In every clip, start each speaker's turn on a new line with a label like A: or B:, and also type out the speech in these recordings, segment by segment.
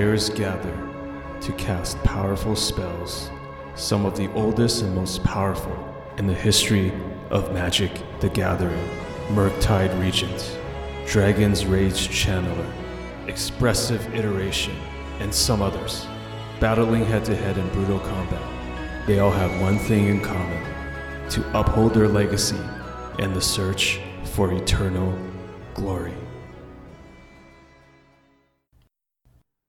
A: players gather to cast powerful spells, some of the oldest and most powerful in the history of Magic the Gathering. Murktide Regent, Dragon's Rage Channeler, Expressive Iteration, and some others. Battling head to head in brutal combat, they all have one thing in common to uphold their legacy and the search for eternal glory.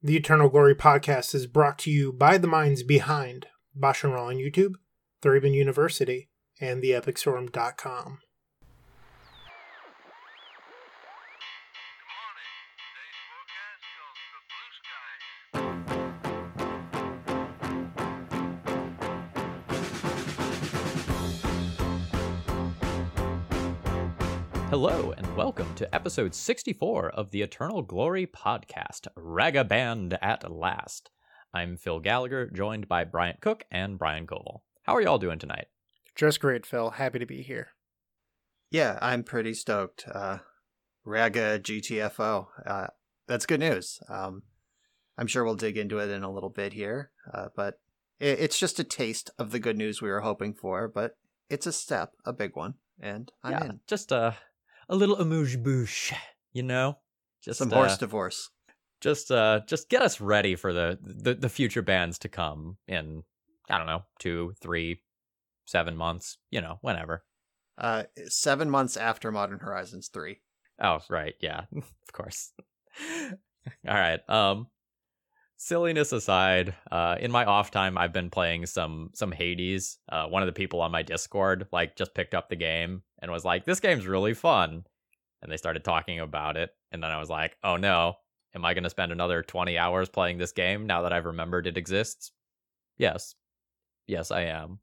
B: The Eternal Glory podcast is brought to you by the minds behind and Raw on YouTube, Thraben University, and theepicstorm.com.
C: Hello, and welcome to episode 64 of the Eternal Glory podcast, Ragabanned at Last. I'm Phil Gallagher, joined by Bryant Cook and Brian Koval. How are y'all doing tonight?
B: Just great, Phil. Happy to be here.
D: Yeah, I'm pretty stoked. Uh, Raga GTFO. Uh, that's good news. Um, I'm sure we'll dig into it in a little bit here, uh, but it, it's just a taste of the good news we were hoping for. But it's a step, a big one, and I'm
C: yeah,
D: in.
C: just a a little amuse bouche, you know, just
D: Some
C: uh,
D: horse divorce.
C: just uh just get us ready for the, the the future bands to come in i don't know two three seven months you know whenever.
D: Uh, seven months after Modern Horizons three.
C: oh right yeah of course. All right um silliness aside uh in my off time i've been playing some some hades. Uh one of the people on my discord like just picked up the game and was like this game's really fun and they started talking about it and then i was like oh no am I going to spend another 20 hours playing this game now that I've remembered it exists? Yes. Yes, I am.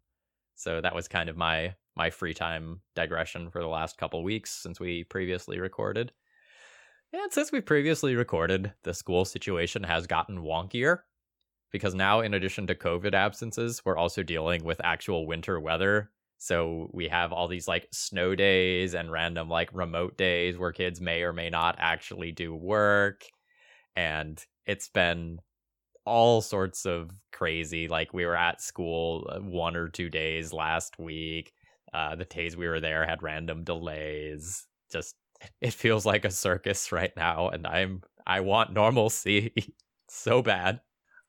C: So that was kind of my my free time digression for the last couple weeks since we previously recorded. And since we previously recorded, the school situation has gotten wonkier because now in addition to COVID absences, we're also dealing with actual winter weather. So we have all these like snow days and random like remote days where kids may or may not actually do work and it's been all sorts of crazy. Like we were at school uh, one or two days last week. Uh, the days we were there had random delays. Just it feels like a circus right now, and I'm I want normalcy so bad.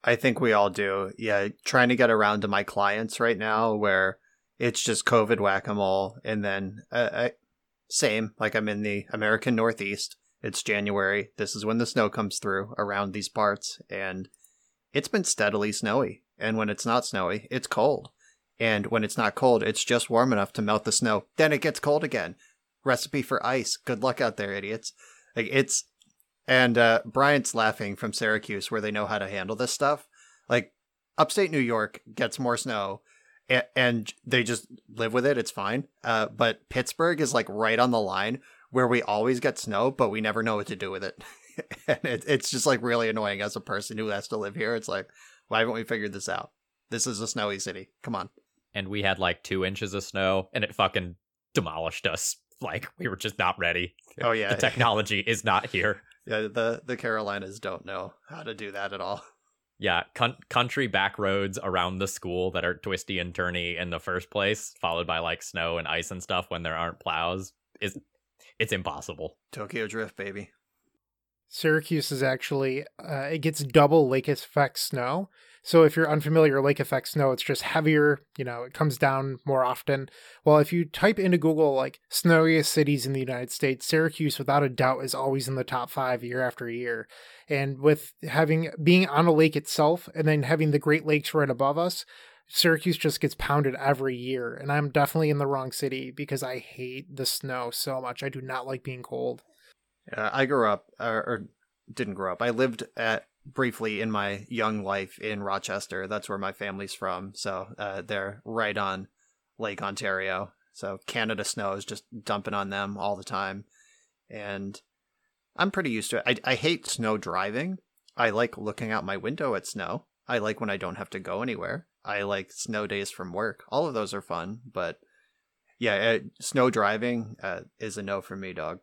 D: I think we all do. Yeah, trying to get around to my clients right now where it's just COVID whack a mole. And then, uh, I, same, like I'm in the American Northeast. It's January. This is when the snow comes through around these parts. And it's been steadily snowy. And when it's not snowy, it's cold. And when it's not cold, it's just warm enough to melt the snow. Then it gets cold again. Recipe for ice. Good luck out there, idiots. Like it's and uh, Bryant's laughing from Syracuse, where they know how to handle this stuff. Like upstate New York gets more snow, and, and they just live with it. It's fine. Uh, but Pittsburgh is like right on the line where we always get snow, but we never know what to do with it. and it, it's just like really annoying as a person who has to live here. It's like, why haven't we figured this out? This is a snowy city. Come on.
C: And we had like two inches of snow, and it fucking demolished us. Like we were just not ready.
D: Oh yeah,
C: the technology is not here.
D: Yeah, the the Carolinas don't know how to do that at all.
C: Yeah, con- country back roads around the school that are twisty and turny in the first place, followed by like snow and ice and stuff when there aren't plows, is it's impossible.
D: Tokyo Drift, baby.
B: Syracuse is actually uh, it gets double lake effect snow. So if you're unfamiliar, lake effect snow, it's just heavier. You know, it comes down more often. Well, if you type into Google like snowiest cities in the United States, Syracuse, without a doubt, is always in the top five year after year. And with having being on a lake itself, and then having the Great Lakes right above us, Syracuse just gets pounded every year. And I'm definitely in the wrong city because I hate the snow so much. I do not like being cold.
D: Uh, I grew up, or, or didn't grow up. I lived at briefly in my young life in Rochester. That's where my family's from. So uh, they're right on Lake Ontario. So Canada snow is just dumping on them all the time, and I'm pretty used to it. I I hate snow driving. I like looking out my window at snow. I like when I don't have to go anywhere. I like snow days from work. All of those are fun, but yeah, uh, snow driving uh, is a no for me, dog.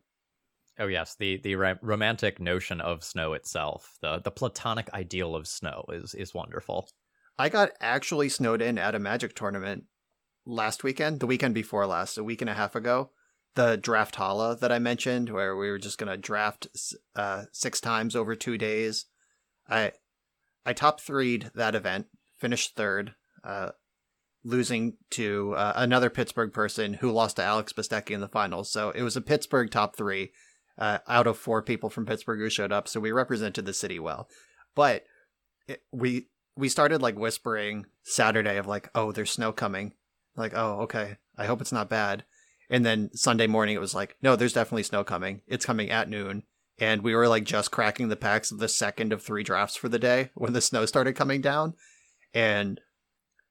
C: Oh yes, the the ro- romantic notion of snow itself, the the platonic ideal of snow is is wonderful.
D: I got actually snowed in at a Magic tournament last weekend, the weekend before last, a week and a half ago. The draft hala that I mentioned, where we were just gonna draft uh, six times over two days. I I top threed that event, finished third, uh, losing to uh, another Pittsburgh person who lost to Alex Bistecki in the finals. So it was a Pittsburgh top three uh, out of four people from Pittsburgh who showed up. So we represented the city well. But it, we we started like whispering Saturday of like, oh, there's snow coming. Like, oh, okay. I hope it's not bad. And then Sunday morning it was like, no, there's definitely snow coming. It's coming at noon. And we were like just cracking the packs of the second of three drafts for the day when the snow started coming down. And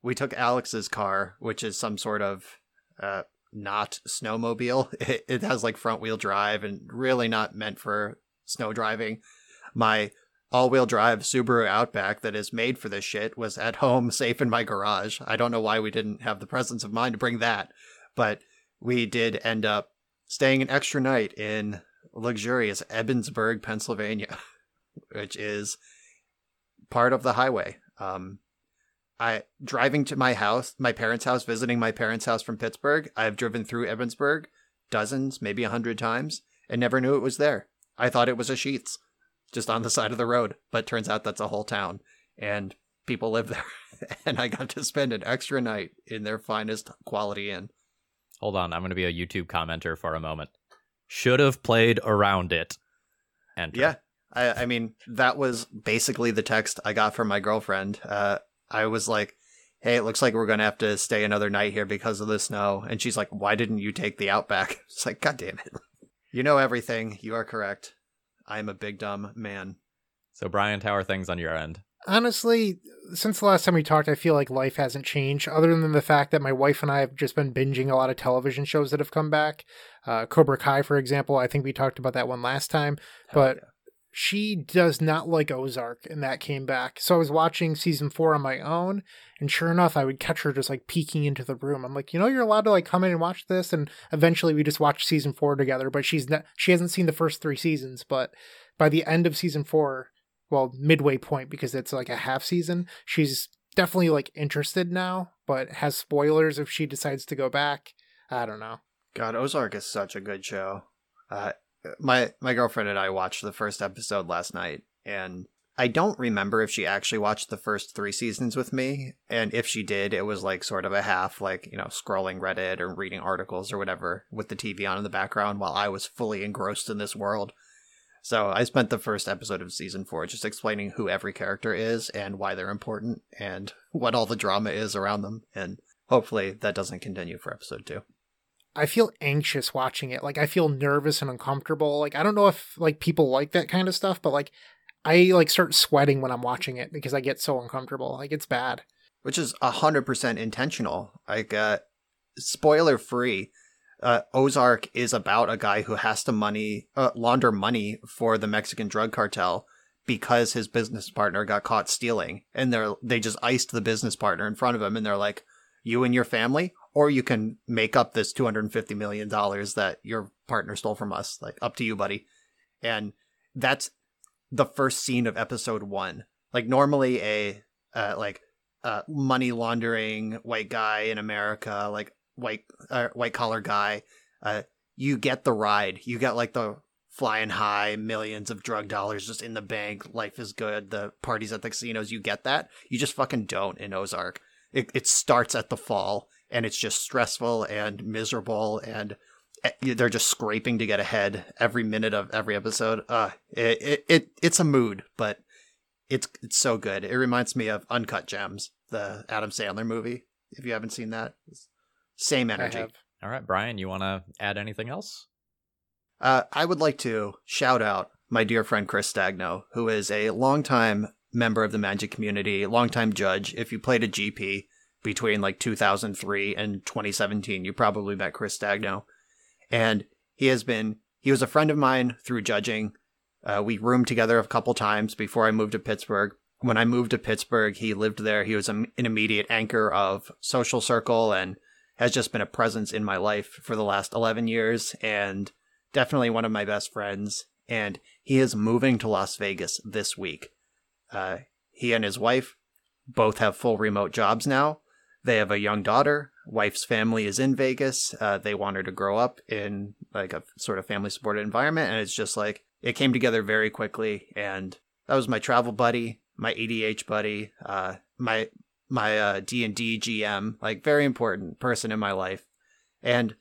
D: we took Alex's car, which is some sort of uh, not snowmobile. It, it has like front wheel drive and really not meant for snow driving. My all wheel drive Subaru Outback that is made for this shit was at home safe in my garage. I don't know why we didn't have the presence of mind to bring that, but we did end up staying an extra night in luxurious Ebensburg, Pennsylvania, which is part of the highway. Um, I driving to my house, my parents' house, visiting my parents' house from Pittsburgh. I've driven through Ebensburg dozens, maybe a hundred times, and never knew it was there. I thought it was a Sheetz, just on the side of the road, but turns out that's a whole town, and people live there. and I got to spend an extra night in their finest quality inn.
C: Hold on, I'm going to be a YouTube commenter for a moment. Should have played around it. Enter.
D: Yeah, I, I mean that was basically the text I got from my girlfriend. Uh, I was like, hey, it looks like we're going to have to stay another night here because of the snow. And she's like, why didn't you take the Outback? It's like, God damn it. You know everything. You are correct. I am a big dumb man.
C: So, Brian, how are things on your end?
B: Honestly, since the last time we talked, I feel like life hasn't changed, other than the fact that my wife and I have just been binging a lot of television shows that have come back. Uh, Cobra Kai, for example, I think we talked about that one last time.
D: Hell
B: but
D: yeah.
B: She does not like Ozark, and that came back. So I was watching season four on my own, and sure enough, I would catch her just like peeking into the room. I'm like, you know, you're allowed to like come in and watch this, and eventually we just watched season four together. But she's not, she hasn't seen the first three seasons, but by the end of season four, well, midway point because it's like a half season, she's definitely like interested now, but has spoilers if she decides to go back. I don't know.
D: God, Ozark is such a good show. Uh, my my girlfriend and I watched the first episode last night, and I don't remember if she actually watched the first three seasons with me, and if she did, it was like sort of a half, like you know, scrolling Reddit or reading articles or whatever with the TV on in the background while I was fully engrossed in this world. So I spent the first episode of season four just explaining who every character is and why they're important and what all the drama is around them, and hopefully that doesn't continue for episode two.
B: I feel anxious watching it. Like I feel nervous and uncomfortable. Like I don't know if like people like that kind of stuff, but like I like start sweating when I'm watching it because I get so uncomfortable. Like it's bad.
D: which is a hundred percent intentional. Like, uh, spoiler free, uh, Ozark is about a guy who has to money uh, launder money for the Mexican drug cartel because his business partner got caught stealing, and they're they just iced the business partner in front of him, and they're like, "You and your family, or you can make up this two hundred and fifty million dollars that your partner stole from us. Like, up to you, buddy." And that's the first scene of episode one. Like, normally a uh, like uh, money laundering white guy in America, like white uh, white collar guy, uh, you get the ride. You get like the flying high, millions of drug dollars just in the bank. Life is good. The parties at the casinos, you get that. You just fucking don't in Ozark. It it starts at the fall, and it's just stressful and miserable, and eh, they're just scraping to get ahead every minute of every episode. Uh, it, it, it it's a mood, but it's it's so good. It reminds me of Uncut Gems, the Adam Sandler movie. If you haven't seen that, same energy.
C: All right, Brian, you want to add anything else?
D: Uh, I would like to shout out my dear friend Chris Stagno, who is a longtime member of the Magic community, longtime judge. If you played a GP between like 2003 and 2017, you probably met Chris Stagno, and he has been he was a friend of mine through judging. Uh, we roomed together a couple times before I moved to Pittsburgh. When I moved to Pittsburgh, he lived there. He was an immediate anchor of social circle and has just been a presence in my life for the last 11 years. And definitely one of my best friends, and he is moving to Las Vegas this week. Uh, he and his wife both have full remote jobs now. They have a young daughter. Wife's family is in Vegas. Uh, they want her to grow up in like a sort of family supported environment, and it's just like it came together very quickly. And that was my travel buddy, my EDH buddy, uh, my my uh, D and D GM, like very important person in my life. And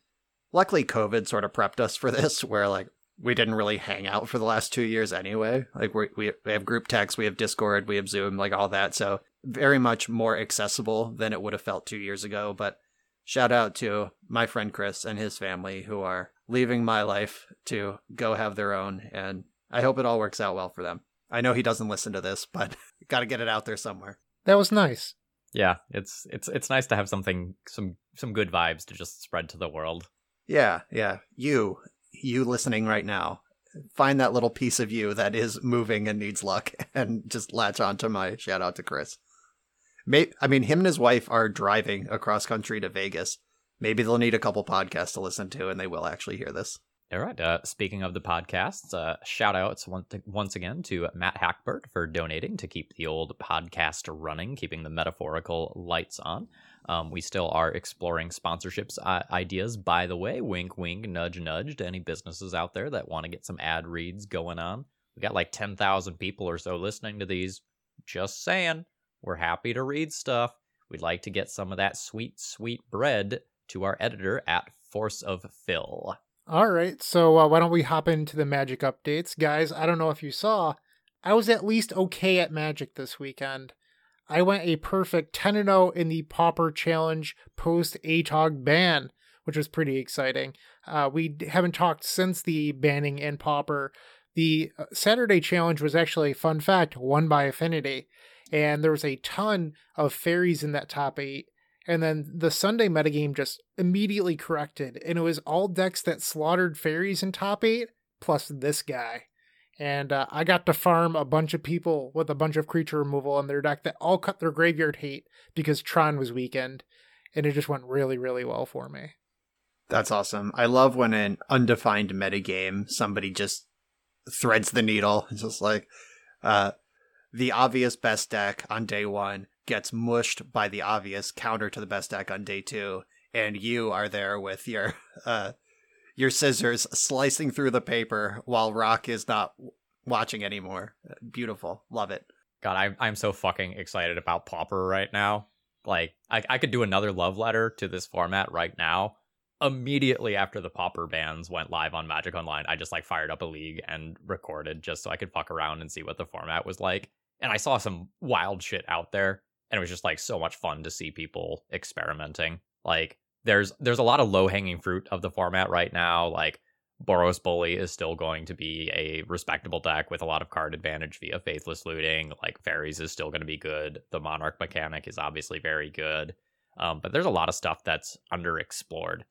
D: luckily, COVID sort of prepped us for this, where like we didn't really hang out for the last two years anyway. Like we we have group text, we have Discord, we have Zoom, like all that. So very much more accessible than it would have felt two years ago. But shout out to my friend Chris and his family who are leaving my life to go have their own, and I hope it all works out well for them. I know he doesn't listen to this, but got to get it out there somewhere.
B: That was nice.
C: Yeah, it's it's it's nice to have something some some good vibes to just spread to the world.
D: Yeah, yeah. You, you listening right now, find that little piece of you that is moving and needs luck, and just latch on to my shout out to Chris. May, I mean, him and his wife are driving across country to Vegas. Maybe they'll need a couple podcasts to listen to, and they will actually hear this.
C: All right. Uh, speaking of the podcasts, uh, shout outs once, once again to Matt Hackbert for donating to keep the old podcast running, keeping the metaphorical lights on. Um, we still are exploring sponsorships uh, ideas, by the way. Wink, wink, nudge, nudge to any businesses out there that want to get some ad reads going on. We got like 10,000 people or so listening to these. Just saying, we're happy to read stuff. We'd like to get some of that sweet, sweet bread to our editor at Force of Phil.
B: All right, so uh, why don't we hop into the magic updates, guys? I don't know if you saw, I was at least okay at magic this weekend. I went a perfect 10 0 in the Pauper Challenge post ATOG ban, which was pretty exciting. Uh, we haven't talked since the banning in Pauper. The uh, Saturday challenge was actually, a fun fact, won by Affinity, and there was a ton of fairies in that top eight. And then the Sunday metagame just immediately corrected, and it was all decks that slaughtered fairies in top eight, plus this guy. And uh, I got to farm a bunch of people with a bunch of creature removal on their deck that all cut their graveyard hate because Tron was weakened. And it just went really, really well for me.
D: That's awesome. I love when an undefined metagame somebody just threads the needle. It's just like uh, the obvious best deck on day one gets mushed by the obvious counter to the best deck on day two, and you are there with your uh, your scissors slicing through the paper while Rock is not watching anymore. Beautiful, love it.
C: God, I'm I'm so fucking excited about Pauper right now. Like, I I could do another love letter to this format right now. Immediately after the Pauper bans went live on Magic Online, I just like fired up a league and recorded just so I could fuck around and see what the format was like. And I saw some wild shit out there and it was just like so much fun to see people experimenting. Like there's there's a lot of low hanging fruit of the format right now. Like Boros Bully is still going to be a respectable deck with a lot of card advantage via Faithless Looting. Like Fairies is still going to be good. The Monarch mechanic is obviously very good. Um, but there's a lot of stuff that's underexplored.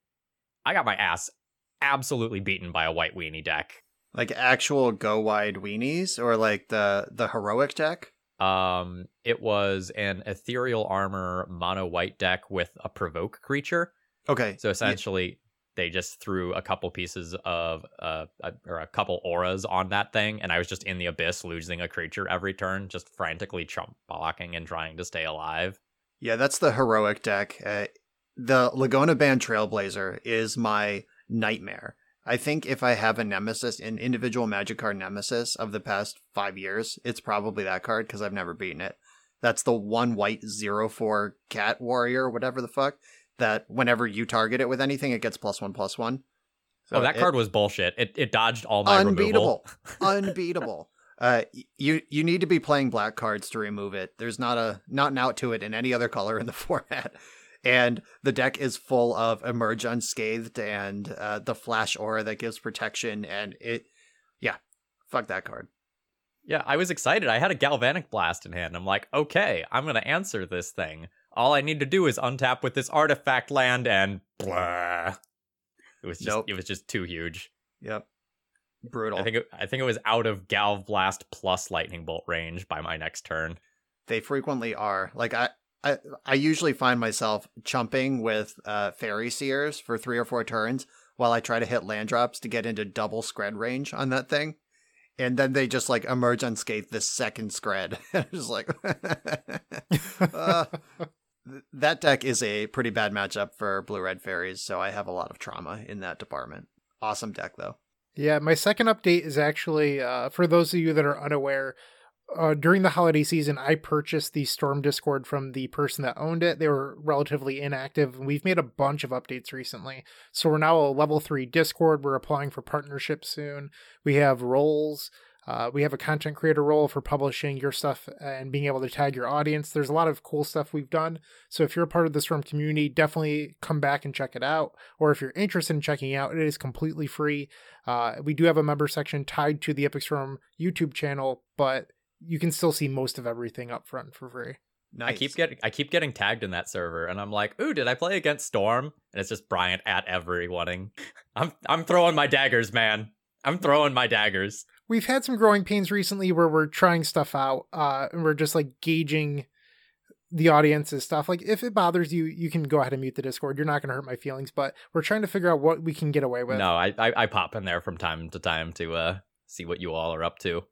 C: I got my ass absolutely beaten by a white weenie deck.
D: Like actual go wide weenies or like the the heroic deck?
C: Um, it was an ethereal armor mono white deck with a provoke creature.
D: Okay.
C: So essentially, yeah. they just threw a couple pieces of uh a, or a couple auras on that thing, and I was just in the abyss losing a creature every turn, just frantically chump blocking and trying to stay alive.
D: Yeah, that's the heroic deck. Uh, the Lagonna-Band Trailblazer is my nightmare. I think if I have a nemesis, an individual magic card nemesis of the past five years, it's probably that card because I've never beaten it. That's the one white zero four cat warrior, whatever the fuck, that whenever you target it with anything, it gets plus one plus one.
C: So oh, that it, card was bullshit. It it dodged all my removal.
D: unbeatable, unbeatable. Uh, you you need to be playing black cards to remove it. There's not a not an out to it in any other color in the format and the deck is full of emerge unscathed and uh, the flash aura that gives protection and it yeah fuck that card.
C: Yeah i was excited. I had a galvanic blast in hand. I'm like okay i'm gonna answer this thing. All i need to do is untap with this artifact land and blah. It was just nope. it was just too huge.
D: Yep. Brutal.
C: I think it, i think it was out of galv blast plus lightning bolt range by my next turn.
D: They frequently are. Like i I, I usually find myself chumping with uh, fairy seers for three or four turns while I try to hit land drops to get into double Skred range on that thing. And then they just like emerge unscathed this second Skred. and it's like uh, th- that deck is a pretty bad matchup for blue red fairies, so I have a lot of trauma in that department. Awesome deck though.
B: Yeah, my second update is actually uh, for those of you that are unaware. Uh, during the holiday season, I purchased the Storm Discord from the person that owned it. They were relatively inactive, and we've made a bunch of updates recently. So we're now a level three Discord. We're applying for partnerships soon. We have roles. Uh, we have a content creator role for publishing your stuff and being able to tag your audience. There's a lot of cool stuff we've done. So if you're a part of the Storm community, definitely come back and check it out. Or if you're interested in checking out, it is completely free. Uh, we do have a member section tied to the Epic Storm YouTube channel, but you can still see most of everything up front for free.
D: Nice.
C: I keep getting I keep getting tagged in that server, and I'm like, "Ooh, did I play against Storm?" And it's just Bryant at everyone. I'm I'm throwing my daggers, man. I'm throwing my daggers.
B: We've had some growing pains recently where we're trying stuff out, uh, and we're just like gauging the audience's stuff. Like, if it bothers you, you can go ahead and mute the Discord. You're not going to hurt my feelings, but we're trying to figure out what we can get away with.
C: No, I, I I pop in there from time to time to uh see what you all are up to.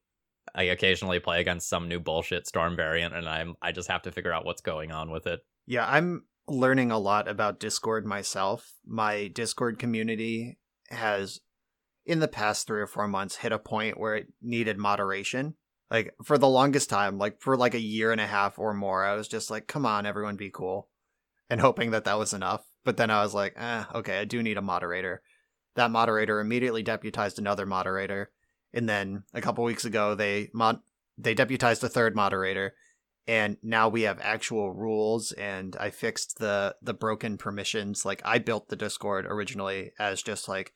C: I occasionally play against some new bullshit storm variant, and I'm I just have to figure out what's going on with it.
D: Yeah, I'm learning a lot about Discord myself. My Discord community has, in the past three or four months, hit a point where it needed moderation. Like, for the longest time, like for like a year and a half or more, I was just like, come on, everyone be cool. And hoping that that was enough. But then I was like, eh, okay, I do need a moderator. That moderator immediately deputized another moderator. And then a couple weeks ago, they mod- they deputized a third moderator. And now we have actual rules and i fixed the the broken permissions. Like i built the discord originally as just like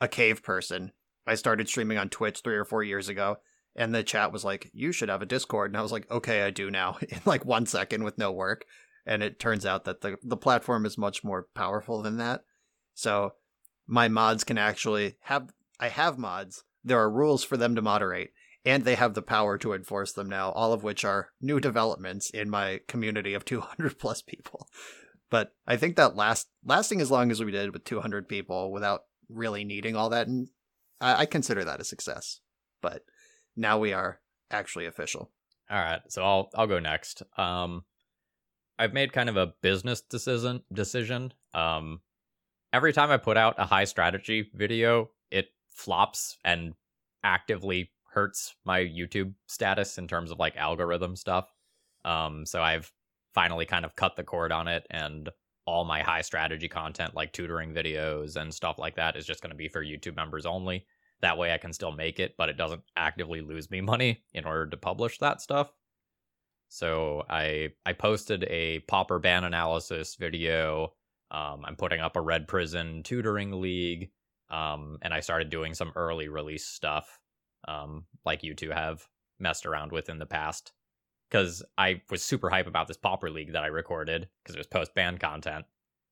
D: a cave person. I started streaming on twitch three or four years ago and the chat was like you should have a discord. And i was like okay i do now. In like one second with no work. And it turns out that the the platform is much more powerful than that. So my mods can actually have i have mods there are rules for them to moderate and they have the power to enforce them now, all of which are new developments in my community of 200 plus people. But I think that last lasting as long as we did with 200 people without really needing all that, and I, I consider that a success. But now we are actually official.
C: All right, so I'll I'll go next. Um, I've made kind of a business decision decision. Um, every time I put out a high strategy video, flops and actively hurts my YouTube status in terms of like algorithm stuff. Um, so I've finally kind of cut the cord on it, and all my high strategy content, like tutoring videos and stuff like that, is just going to be for YouTube members only. That way I can still make it, but it doesn't actively lose me money in order to publish that stuff. So I I posted a pauper ban analysis video. Um, I'm putting up a Red Prison tutoring league, um, and I started doing some early release stuff um, like you two have messed around with in the past. Because I was super hype about this Pauper League that I recorded because it was post ban content.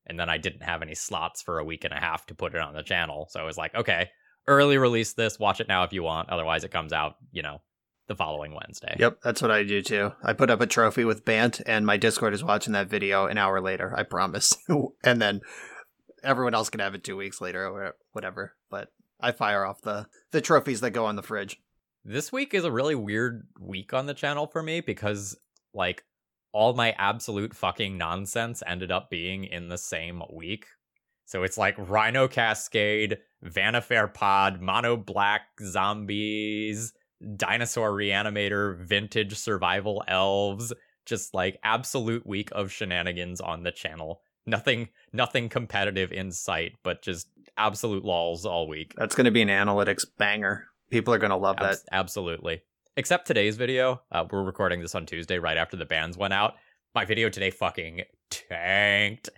C: And then I didn't have any slots for a week and a half to put it on the channel. So I was like, okay, early release this, watch it now if you want. Otherwise, it comes out, you know, the following Wednesday.
D: Yep, that's what I do too. I put up a trophy with Bant, and my Discord is watching that video an hour later. I promise. and then everyone else can have it two weeks later or whatever. But I fire off the the trophies that go on the fridge.
C: This week is a really weird week on the channel for me because like all my absolute fucking nonsense ended up being in the same week. So it's like Rhino Cascade, Vannifar Pod, Mono Black Zombies, Dinosaur Reanimator, Vintage Survival Elves, just like absolute week of shenanigans on the channel. Nothing nothing competitive in sight, but just absolute lols all week.
D: That's going to be an analytics banger. People are going to love that.
C: Absolutely. Except today's video. Uh, we're recording this on Tuesday, right after the bans went out. My video today fucking tanked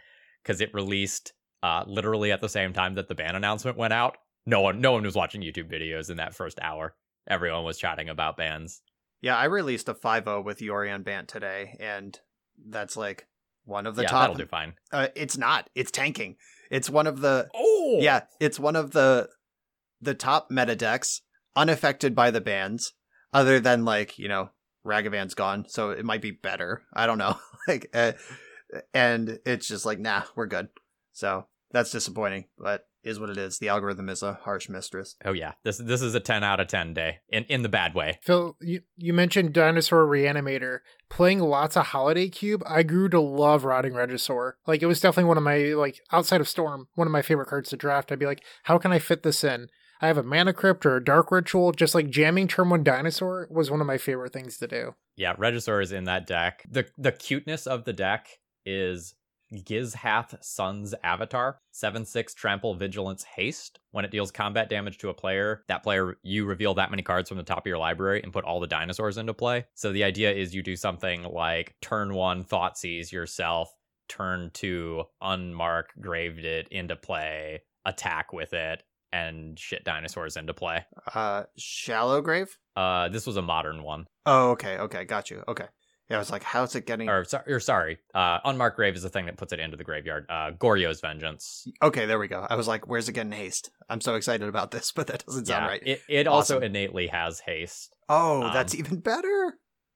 C: because it released uh, literally at the same time that the ban announcement went out. No one, no one was watching YouTube videos in that first hour. Everyone was chatting about bans.
D: Yeah, I released a 5.0 with Yorion Bant today, and that's like one of the
C: yeah,
D: top.
C: that'll do fine.
D: Uh, it's not. It's tanking. It's one of the.
C: Oh,
D: Yeah, it's one of the the top meta decks unaffected by the bans, other than like you know Ragavan's gone, so it might be better. I don't know. like, uh, and it's just like nah, we're good. So That's disappointing, but is what it is. The algorithm is a harsh mistress.
C: Oh yeah, this this is a ten out of ten day in in the bad way.
B: Phil, you, you mentioned Dinosaur Reanimator. Playing lots of Holiday Cube, I grew to love Rotting Regisaur. Like it was definitely one of my like outside of Storm, one of my favorite cards to draft. I'd be like, how can I fit this in? I have a mana crypt or a dark ritual. Just like jamming turn one dinosaur was one of my favorite things to do.
C: Yeah, Regisaur is in that deck. The the cuteness of the deck is Gishath Sun's Avatar, 7 6 Trample Vigilance Haste. When it deals combat damage to a player, that player, you reveal that many cards from the top of your library and put all the dinosaurs into play. So the idea is you do something like turn one, Thought Thoughtseize yourself, turn two, unmark, graved it into play, attack with it, and shit dinosaurs into play.
D: Uh, Shallow Grave?
C: Uh, this was a modern one.
D: Oh, okay, okay, got you. Okay. Yeah, I was like, how's it getting?
C: Or, or sorry, uh, unmarked grave is the thing that puts it into the graveyard. Uh, Goryo's Vengeance.
D: Okay, there we go. I was like, where's it getting haste? I'm so excited about this, but that doesn't sound right.
C: It, it also innately has haste.
D: oh,
C: um,
D: that's even better.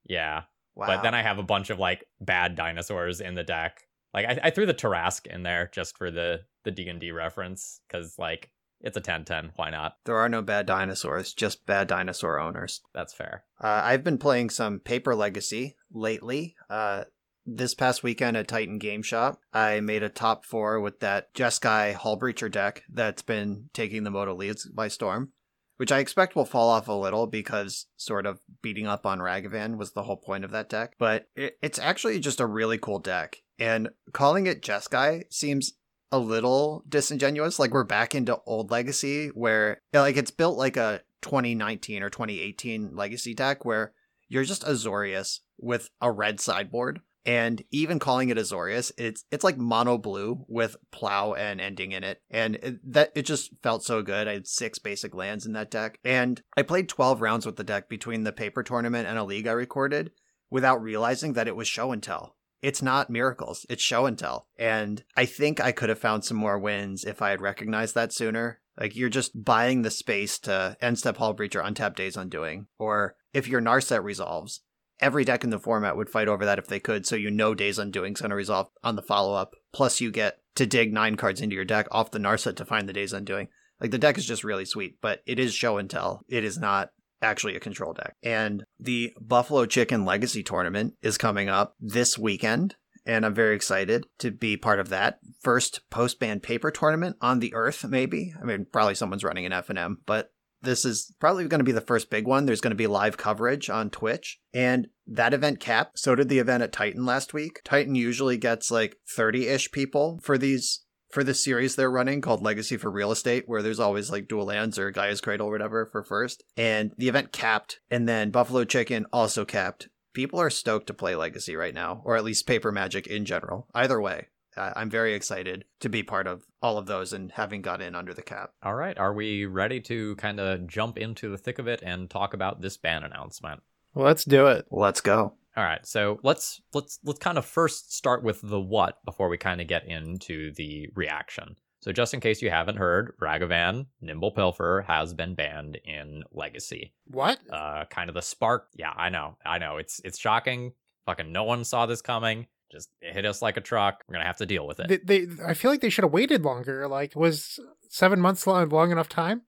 C: Yeah.
D: Wow.
C: But then I have a bunch of like bad dinosaurs in the deck. Like I, I threw the Tarrasque in there just for the the D and D reference because like it's a 10-10. Why not?
D: there are no bad dinosaurs, just bad dinosaur owners.
C: That's fair.
D: Uh, I've been playing some Paper Legacy lately. Uh, this past weekend at Titan Game Shop, I made a top four with that Jeskai Hull Breacher deck that's been taking the Moto leads by storm, which I expect will fall off a little because sort of beating up on Ragavan was the whole point of that deck. But it, it's actually just a really cool deck. And calling it Jeskai seems a little disingenuous. Like we're back into old Legacy where like it's built like a 2019 or 2018 Legacy deck where you're just Azorius with a red sideboard. And even calling it Azorius, it's it's like mono blue with plow and ending in it, and it, that it just felt so good. I had six basic lands in that deck, and I played twelve rounds with the deck between the paper tournament and a league I recorded, without realizing that it was show and tell. It's not miracles, it's show and tell. And I think I could have found some more wins if I had recognized that sooner. Like you're just buying the space to end step Hall Breach or untap Days Undoing. Or if your Narset resolves, every deck in the format would fight over that if they could, so you know Days Undoing's gonna resolve on the follow up. Plus you get to dig nine cards into your deck off the Narset to find the Days Undoing. Like the deck is just really sweet, but it is show and tell. It is not actually a control deck. And the Buffalo Chicken Legacy Tournament is coming up this weekend, and I'm very excited to be part of that first post ban paper tournament on the Earth. Maybe I mean probably someone's running an F and M, but this is probably going to be the first big one. There's going to be live coverage on Twitch, and that event capped. So did the event at Titan last week. Titan usually gets like 30 ish people for these for this series they're running called Legacy for Real Estate, where there's always like dual lands or Gaea's Cradle or whatever for first. And the event capped, and then Buffalo Chicken also capped. People are stoked to play Legacy right now, or at least Paper Magic in general. Either way, uh, I'm very excited to be part of all of those and having got in under the cap.
C: All right, are we ready to kind of jump into the thick of it and talk about this ban announcement?
B: Let's do it.
D: Let's go.
C: All right, so let's let's let's kind of first start with the what before we kind of get into the reaction. So just in case you haven't heard, Ragavan Nimble Pilfer has been banned in Legacy.
B: What?
C: Uh, kind of the spark. Yeah, I know, I know. It's it's shocking. Fucking no one saw this coming. Just it hit us like a truck. We're gonna have to deal with it.
B: They, they, I feel like they should have waited longer. Like, was seven months long, long enough time?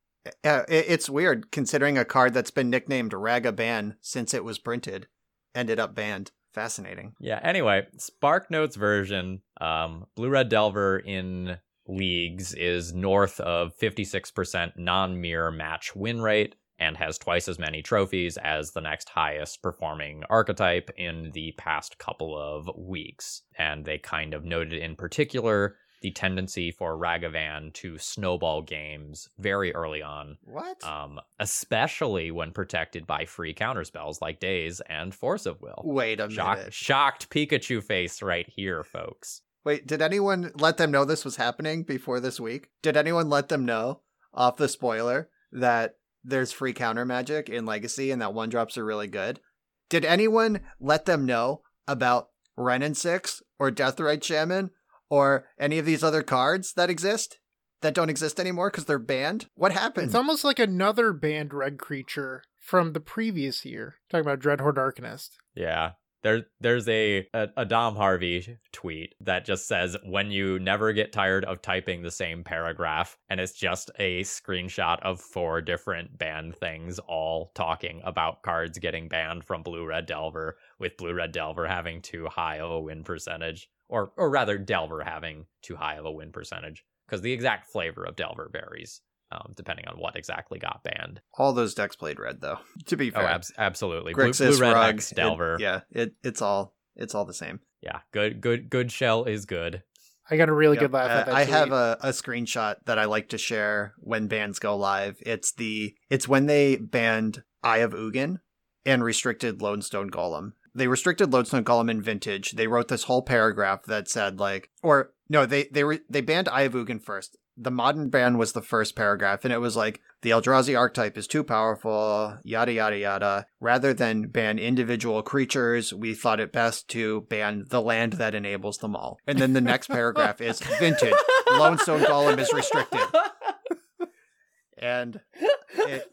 D: Uh, it's weird considering a card that's been nicknamed Ragaban since it was printed ended up banned. Fascinating.
C: Yeah. Anyway, Spark Notes version, um, Blue Red Delver in leagues is north of 56% non mirror match win rate and has twice as many trophies as the next highest performing archetype in the past couple of weeks. And they kind of noted in particular the tendency for Ragavan to snowball games very early on
D: What?
C: um, especially when protected by free counterspells like Daze and Force of Will.
D: Wait a
C: Shock,
D: minute.
C: shocked Pikachu face right here, folks.
D: Wait, did anyone let them know this was happening before this week? Did anyone let them know off the spoiler that there's free counter magic in Legacy and that one drops are really good? Did anyone let them know about Wrenn and Six or Deathrite Shaman or any of these other cards that exist that don't exist anymore because they're banned? What happened?
B: It's almost like another banned red creature from the previous year. Talking about Dreadhorde Arcanist.
C: Yeah. There, there's a, a, a Dom Harvey tweet that just says when you never get tired of typing the same paragraph, and it's just a screenshot of four different banned things, all talking about cards getting banned from Blue Red Delver, with Blue Red Delver having too high of a win percentage, or or rather Delver having too high of a win percentage, because the exact flavor of Delver varies um, depending on what exactly got banned.
D: All those decks played red, though. To be
C: Oh,
D: fair,
C: abs- absolutely.
D: Grixis,
C: blue, blue red
D: Rug,
C: X
D: it-
C: Delver.
D: yeah, it it's all it's all the same.
C: yeah, good, good, good shell is good.
B: I got a really
D: Yep.
B: good laugh at
D: Uh,
B: that.
D: I have a, a screenshot that I like to share when bans go live. It's the it's when they banned Eye of Ugin and restricted Lodestone Golem. They restricted Lodestone Golem in Vintage. They wrote this whole paragraph that said like, or no, they they were they banned Ugin first. The modern ban was the first paragraph, and it was like the Eldrazi archetype is too powerful, yada yada yada. Rather than ban individual creatures, we thought it best to ban the land that enables them all. And then the next paragraph is vintage. Lodestone Golem is restricted. And it-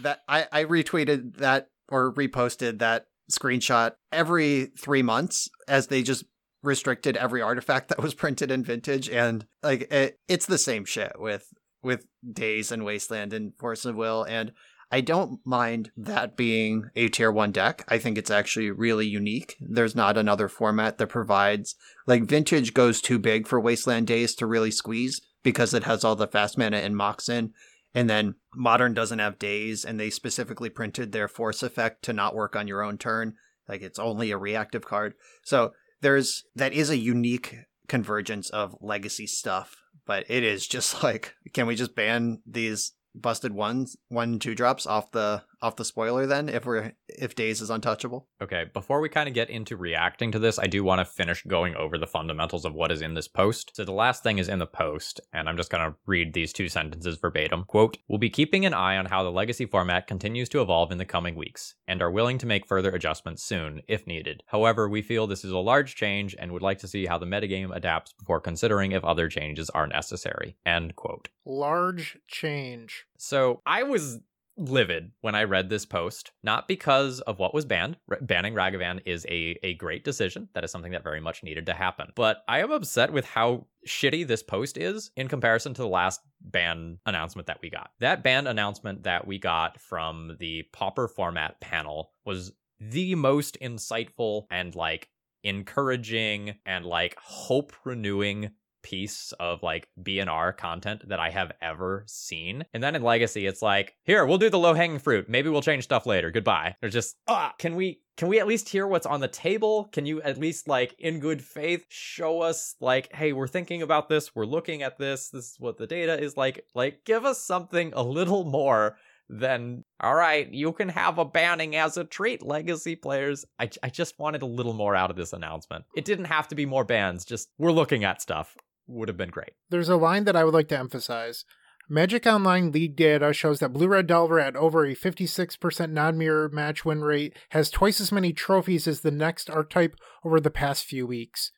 D: that I, I retweeted that or reposted that screenshot every three months as they just restricted every artifact that was printed in vintage. And like it, it's the same shit with with Daze and wasteland and force of will. And i don't mind that being a tier one deck. I think it's actually really unique. There's not another format that provides like vintage goes too big for wasteland Daze to really squeeze because it has all the fast mana and moxen and then modern doesn't have Daze and they specifically printed their force effect to not work on your own turn. Like it's only a reactive card. So there's that is a unique convergence of legacy stuff but it is just like can we just ban these busted ones one two drops off the off the spoiler then if we're if Daze is untouchable
C: Okay, before we kind of get into reacting to this, I do want to finish going over the fundamentals of what is in this post. So the last thing is in the post, and I'm just going to read these two sentences verbatim. Quote, We'll be keeping an eye on how the legacy format continues to evolve in the coming weeks, and are willing to make further adjustments soon, if needed. However, we feel this is a large change and would like to see how the metagame adapts before considering if other changes are necessary. End quote.
B: large change.
C: So I was livid when I read this post, not because of what was banned. R- banning Ragavan is a, a great decision. That is something that very much needed to happen. But I am upset with how shitty this post is in comparison to the last ban announcement that we got. That ban announcement that we got from the Pauper format panel was the most insightful and like encouraging and like hope renewing piece of like BNR content that I have ever seen. And then in Legacy, it's like, here, we'll do the low hanging fruit. Maybe we'll change stuff later. Goodbye. They're just, ah, can we can we at least hear what's on the table? Can you at least like in good faith show us like, hey, we're thinking about this, we're looking at this, this is what the data is like. Like, give us something a little more than all right, you can have a banning as a treat, legacy players. I, I just wanted a little more out of this announcement. It didn't have to be more bans, just we're looking at stuff. Would have been great.
B: There's a line that I would like to emphasize. Magic Online league data shows that Blue Red Delver at over a 56% non mirror match win rate has twice as many trophies as the next archetype over the past few weeks.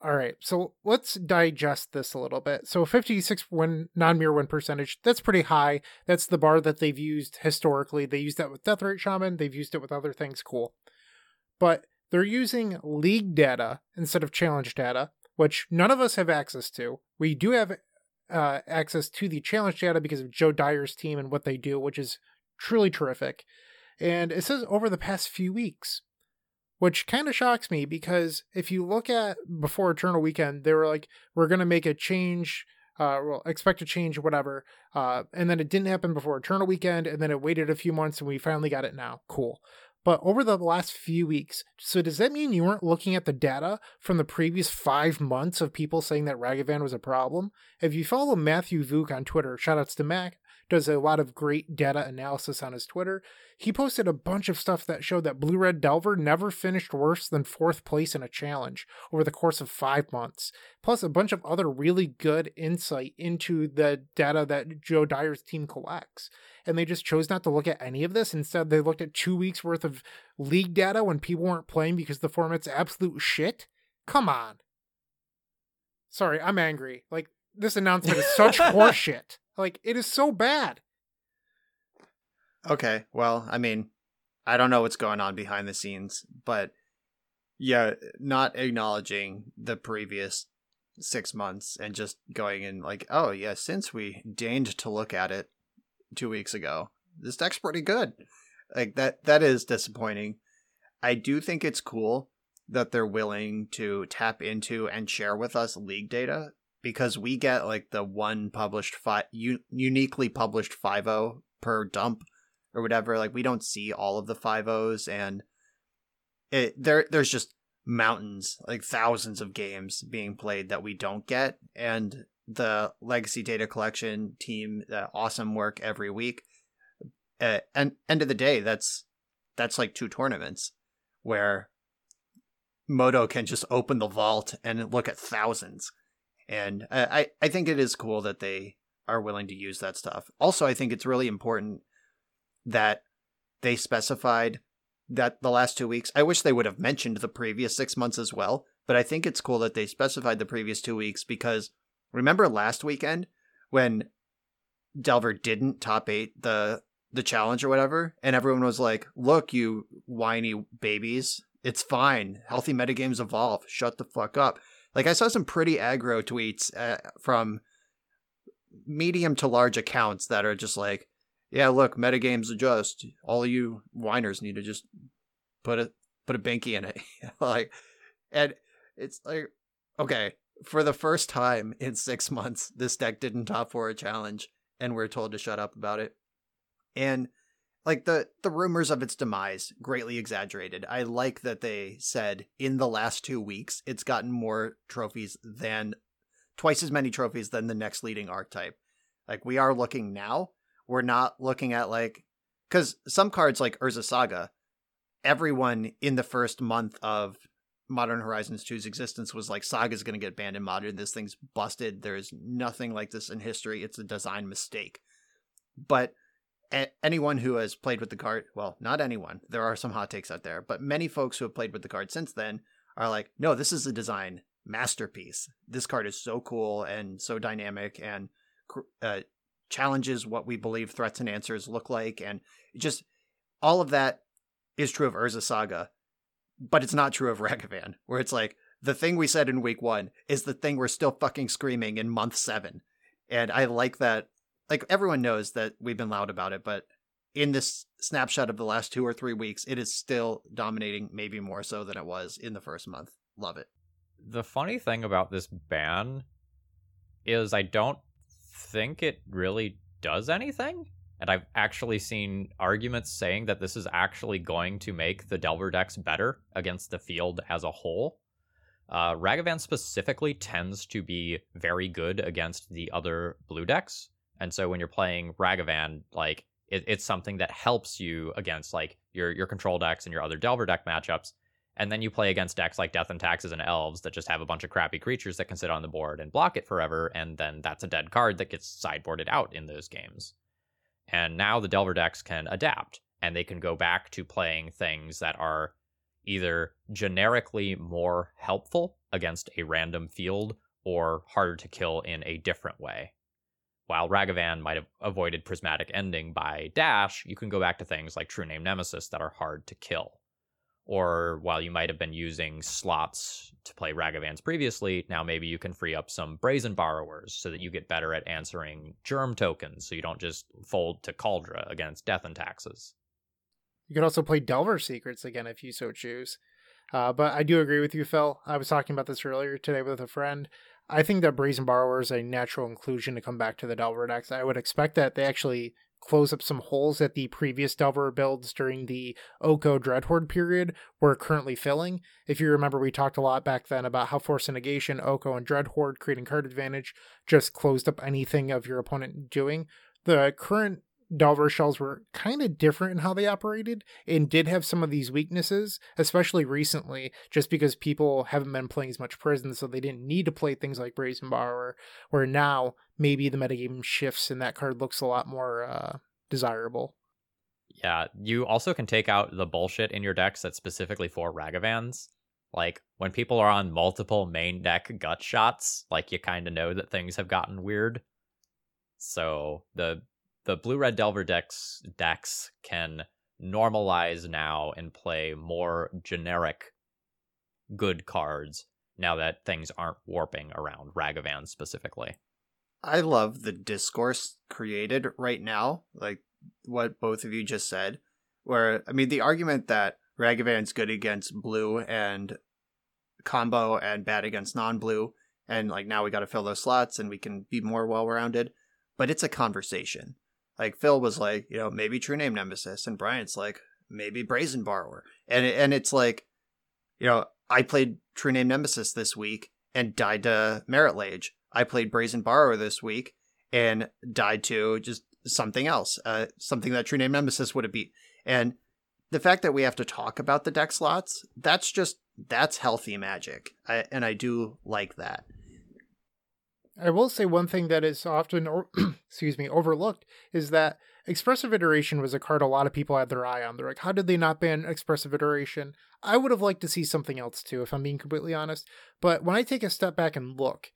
B: All right, so let's digest this a little bit. So 56 win non-mirror win percentage, that's pretty high. That's the bar that they've used historically. They used that with Deathrite Shaman, they've used it with other things, cool. But they're using league data instead of challenge data, which none of us have access to. We do have uh, access to the challenge data because of Joe Dyer's team and what they do, which is truly terrific. And it says over the past few weeks which kind of shocks me because if you look at before Eternal Weekend, they were like, we're going to make a change, uh, well, expect a change, whatever. Uh, and then it didn't happen before Eternal Weekend, and then it waited a few months, and we finally got it now. Cool. But over the last few weeks, so does that mean you weren't looking at the data from the previous five months of people saying that Ragavan was a problem? If you follow Matthew Vuk on Twitter, shoutouts to Mac, does a lot of great data analysis on his Twitter. He posted a bunch of stuff that showed that Blue Red Delver never finished worse than fourth place in a challenge over the course of five months, plus a bunch of other really good insight into the data that Joe Dyer's team collects. And they just chose not to look at any of this. Instead, they looked at two weeks worth of league data when people weren't playing because the format's absolute shit. Come on. Sorry, I'm angry. Like, this announcement is such horseshit. Like, it is so bad.
D: Okay, well, I mean, I don't know what's going on behind the scenes, but yeah, not acknowledging the previous six months and just going in like, oh yeah, since we deigned to look at it two weeks ago, this deck's pretty good. Like that that is disappointing. I do think it's cool that they're willing to tap into and share with us league data because we get like the one published five u- uniquely published 50 per dump or whatever like we don't see all of the 50s and it there there's just mountains like thousands of games being played that we don't get and the legacy data collection team uh, awesome work every week uh, and end of the day that's that's like two tournaments where Moto can just open the vault and look at thousands. And I, I think it is cool that they are willing to use that stuff. Also, I think it's really important that they specified that the last two weeks, I wish they would have mentioned the previous six months as well, but I think it's cool that they specified the previous two weeks because remember last weekend when Delver didn't top eight the the challenge or whatever, and everyone was like, "Look, you whiny babies, it's fine. Healthy metagames evolve. Shut the fuck up." Like I saw some pretty aggro tweets uh, from medium to large accounts that are just like, "Yeah, look, metagames adjust. All you whiners need to just put a put a binky in it." like, and it's like, okay, for the first time in six months, this deck didn't top four a challenge, and we're told to shut up about it and like the the rumors of its demise greatly exaggerated. I like that they said in the last 2 weeks it's gotten more trophies than twice as many trophies than the next leading archetype. Like we are looking now, we're not looking at like cuz some cards like Urza Saga everyone in the first month of Modern Horizons 2's existence was like Saga's going to get banned in modern. This thing's busted. There's nothing like this in history. It's a design mistake. But a- anyone who has played with the card, well, not anyone, there are some hot takes out there, but many folks who have played with the card since then are like, no, this is a design masterpiece. This card is so cool and so dynamic and uh, challenges what we believe threats and answers look like. And just all of that is true of Urza Saga, but it's not true of Ragavan, where it's like, the thing we said in week one is the thing we're still fucking screaming in month seven. And I like that like everyone knows that we've been loud about it, but in this snapshot of the last two or three weeks, it is still dominating, maybe more so than it was in the first month. Love it.
C: The funny thing about this ban is I don't think it really does anything. And I've actually seen arguments saying that this is actually going to make the Delver decks better against the field as a whole. Uh, Ragavan specifically tends to be very good against the other blue decks. And so when you're playing Ragavan, like it, it's something that helps you against like your your control decks and your other Delver deck matchups. And then you play against decks like Death and Taxes and Elves that just have a bunch of crappy creatures that can sit on the board and block it forever, and then that's a dead card that gets sideboarded out in those games. And now the Delver decks can adapt, and they can go back to playing things that are either generically more helpful against a random field or harder to kill in a different way while Ragavan might have avoided Prismatic Ending by Dash, you can go back to things like True Name Nemesis that are hard to kill. Or while you might have been using slots to play Ragavans previously, now maybe you can free up some Brazen Borrowers so that you get better at answering Germ tokens so you don't just fold to Kaldra against Death and Taxes.
B: You can also play Delver Secrets again if you so choose. Uh, but I do agree with you, Phil. I was talking about this earlier today with a friend. I think that Brazen Borrower is a natural inclusion to come back to the Delver decks. I would expect that they actually close up some holes that the previous Delver builds during the Oko Dreadhorde period were currently filling. If you remember, we talked a lot back then about how Force Negation, Oko, and Dreadhorde creating card advantage just closed up anything of your opponent doing. The current Delver shells were kind of different in how they operated and did have some of these weaknesses, especially recently, just because people haven't been playing as much prison, so they didn't need to play things like Brazen Borrower, where now maybe the metagame shifts and that card looks a lot more uh, desirable.
C: Yeah, you also can take out the bullshit in your decks that's specifically for Ragavans. Like when people are on multiple main deck gut shots, like you kind of know that things have gotten weird. So the the blue red delver decks decks can normalize now and play more generic good cards now that things aren't warping around Ragavan specifically.
D: I love the discourse created right now, like what both of you just said. Where I mean, the argument that Ragavan's good against blue and combo and bad against non-blue, and like now we got to fill those slots and we can be more well-rounded. But it's a conversation. Like Phil was like, you know, maybe True Name Nemesis, and Bryant's like, maybe Brazen Borrower, and and it's like, you know, I played True Name Nemesis this week and died to Marit Lage. I played Brazen Borrower this week and died to just something else, uh, something that True Name Nemesis would have beat. And the fact that we have to talk about the deck slots, that's just that's healthy magic, I, and I do like that.
B: I will say one thing that is often, or, excuse me, overlooked is that expressive iteration was a card a lot of people had their eye on. They're like, how did they not ban expressive iteration? I would have liked to see something else too, if I'm being completely honest. But when I take a step back and look,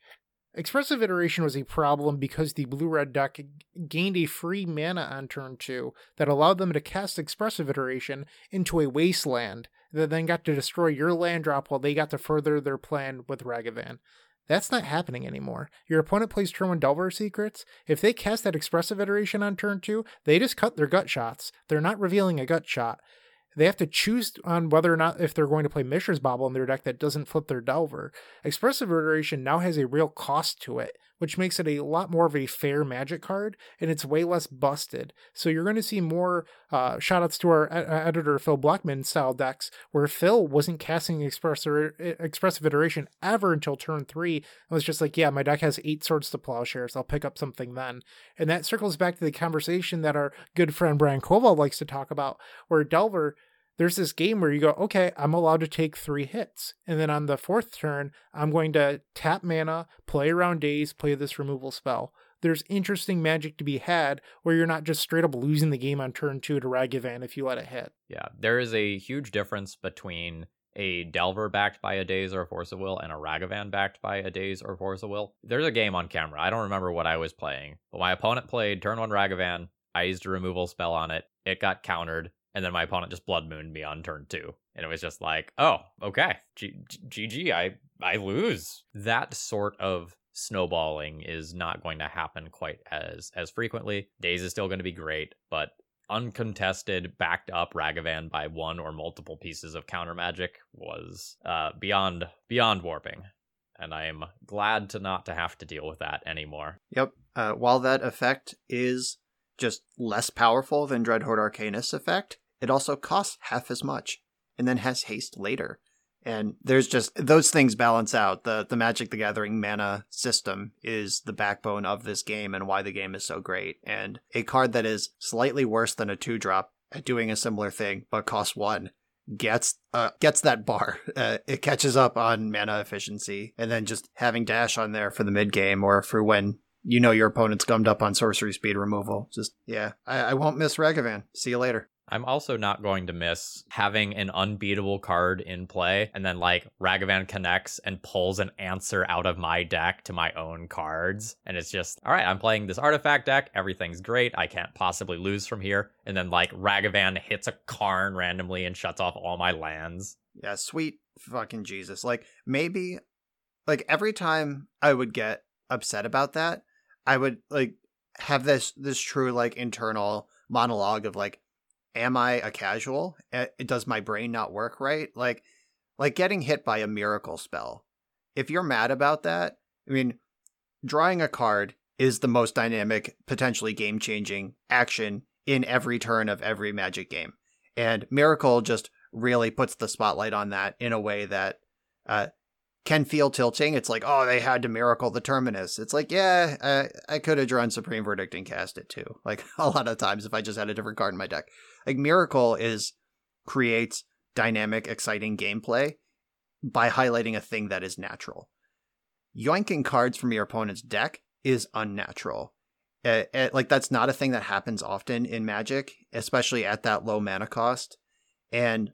B: expressive iteration was a problem because the blue red deck gained a free mana on turn two that allowed them to cast expressive iteration into a wasteland that then got to destroy your land drop while they got to further their plan with Ragavan. That's not happening anymore. Your opponent plays turn one Delver Secrets. If they cast that expressive iteration on turn two, they just cut their gut shots. They're not revealing a gut shot. They have to choose on whether or not if they're going to play Mishra's Bauble in their deck that doesn't flip their Delver. Expressive Iteration now has a real cost to it, which makes it a lot more of a fair magic card, and it's way less busted. So you're going to see more uh, shoutouts to our ed- editor Phil Blackman style decks, where Phil wasn't casting expressive, expressive Iteration ever until turn three. It was just like, yeah, my deck has eight swords to plowshares. I'll pick up something then. And that circles back to the conversation that our good friend Brian Coval likes to talk about, where Delver there's this game where you go, okay, I'm allowed to take three hits. And then on the fourth turn, I'm going to tap mana, play around Daze, play this removal spell. There's interesting magic to be had where you're not just straight up losing the game on turn two to Ragavan if you let it hit.
C: Yeah, there is a huge difference between a Delver backed by a Daze or a Force of Will and a Ragavan backed by a Daze or Force of Will. There's a game on camera. I don't remember what I was playing, but my opponent played turn one Ragavan. I used a removal spell on it. It got countered and then my opponent just blood mooned me on turn two. And it was just like oh okay. Gg i i lose. That sort of snowballing is not going to happen quite as as frequently. Daze is still going to be great but uncontested backed up ragavan by one or multiple pieces of counter magic was uh beyond beyond warping. And i am glad to not to have to deal with that anymore.
D: Yep. Uh, while that effect is just less powerful than Dreadhorde Arcanist effect, it also costs half as much and then has haste later. And there's just those things balance out. The the Magic the Gathering mana system is the backbone of this game and why the game is so great. And a card that is slightly worse than a two drop at doing a similar thing but costs one gets uh, gets that bar. Uh, it catches up on mana efficiency, and then just having dash on there for the mid game or for when you know your opponent's gummed up on sorcery speed removal. Just yeah, I, I won't miss Ragavan. See you later.
C: I'm also not going to miss having an unbeatable card in play and then like Ragavan connects and pulls an answer out of my deck to my own cards. And it's just, all right, I'm playing this artifact deck. Everything's great. I can't possibly lose from here. And then like Ragavan hits a Karn randomly and shuts off all my lands.
D: Yeah, sweet fucking Jesus. Like maybe like every time I would get upset about that, I would like have this this true like internal monologue of like am I a casual? Does my brain not work right? Like, like getting hit by a miracle spell. If you're mad about that, I mean, drawing a card is the most dynamic, potentially game changing action in every turn of every Magic game. And Miracle just really puts the spotlight on that in a way that uh, can feel tilting. It's like, oh, they had to miracle the terminus. It's like, yeah, I, I could have drawn Supreme Verdict and cast it too. Like a lot of times if I just had a different card in my deck. Like Miracle is creates dynamic, exciting gameplay by highlighting a thing that is natural. Yoinking cards from your opponent's deck is unnatural. Uh, uh, like that's not a thing that happens often in Magic, especially at that low mana cost. And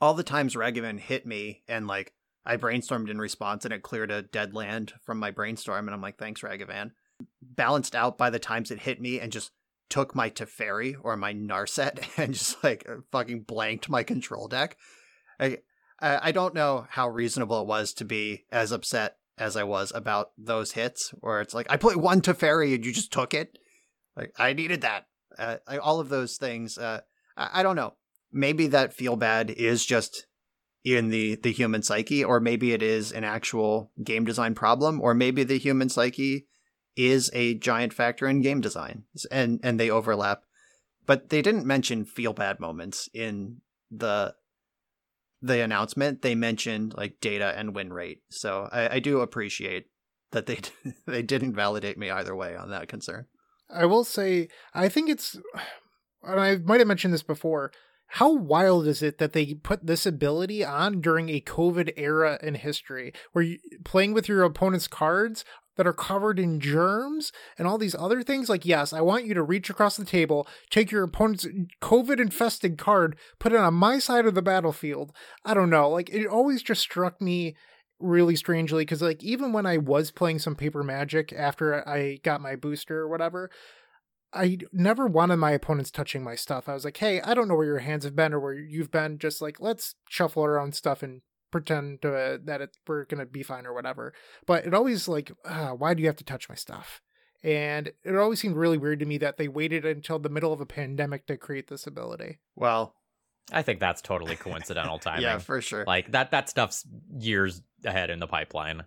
D: all the times Ragavan hit me and like I brainstormed in response and it cleared a dead land from my brainstorm and I'm like, thanks, Ragavan. Balanced out by the times it hit me and just took my Teferi or my Narset and just like fucking blanked my control deck. I I don't know how reasonable it was to be as upset as I was about those hits, where it's like I put one Teferi and you just took it. Like I needed that. Uh, I, all of those things. Uh, I, I don't know. Maybe that feel bad is just in the the human psyche, or maybe it is an actual game design problem, or maybe the human psyche is a giant factor in game design, and and they overlap. But they didn't mention feel bad moments in the the announcement. They mentioned like data and win rate, so I, I do appreciate that they they didn't validate me either way on that concern.
B: I will say, I think it's, and I might have mentioned this before. How wild is it that they put this ability on during a COVID era in history, where you playing with your opponent's cards that are covered in germs and all these other things? Like, yes, I want you to reach across the table, take your opponent's COVID infested card, put it on my side of the battlefield. I don't know. Like, it always just struck me really strangely because like even when i was playing some paper magic after i got my booster or whatever i never wanted my opponents touching my stuff i was like hey i don't know where your hands have been or where you've been just like let's shuffle around stuff and pretend to, uh, that it, we're gonna be fine or whatever but it always like uh, why do you have to touch my stuff and it always seemed really weird to me that they waited until the middle of a pandemic to create this ability
D: Well,
C: I think that's totally coincidental timing.
D: yeah, for sure.
C: Like that that stuff's years ahead in the pipeline.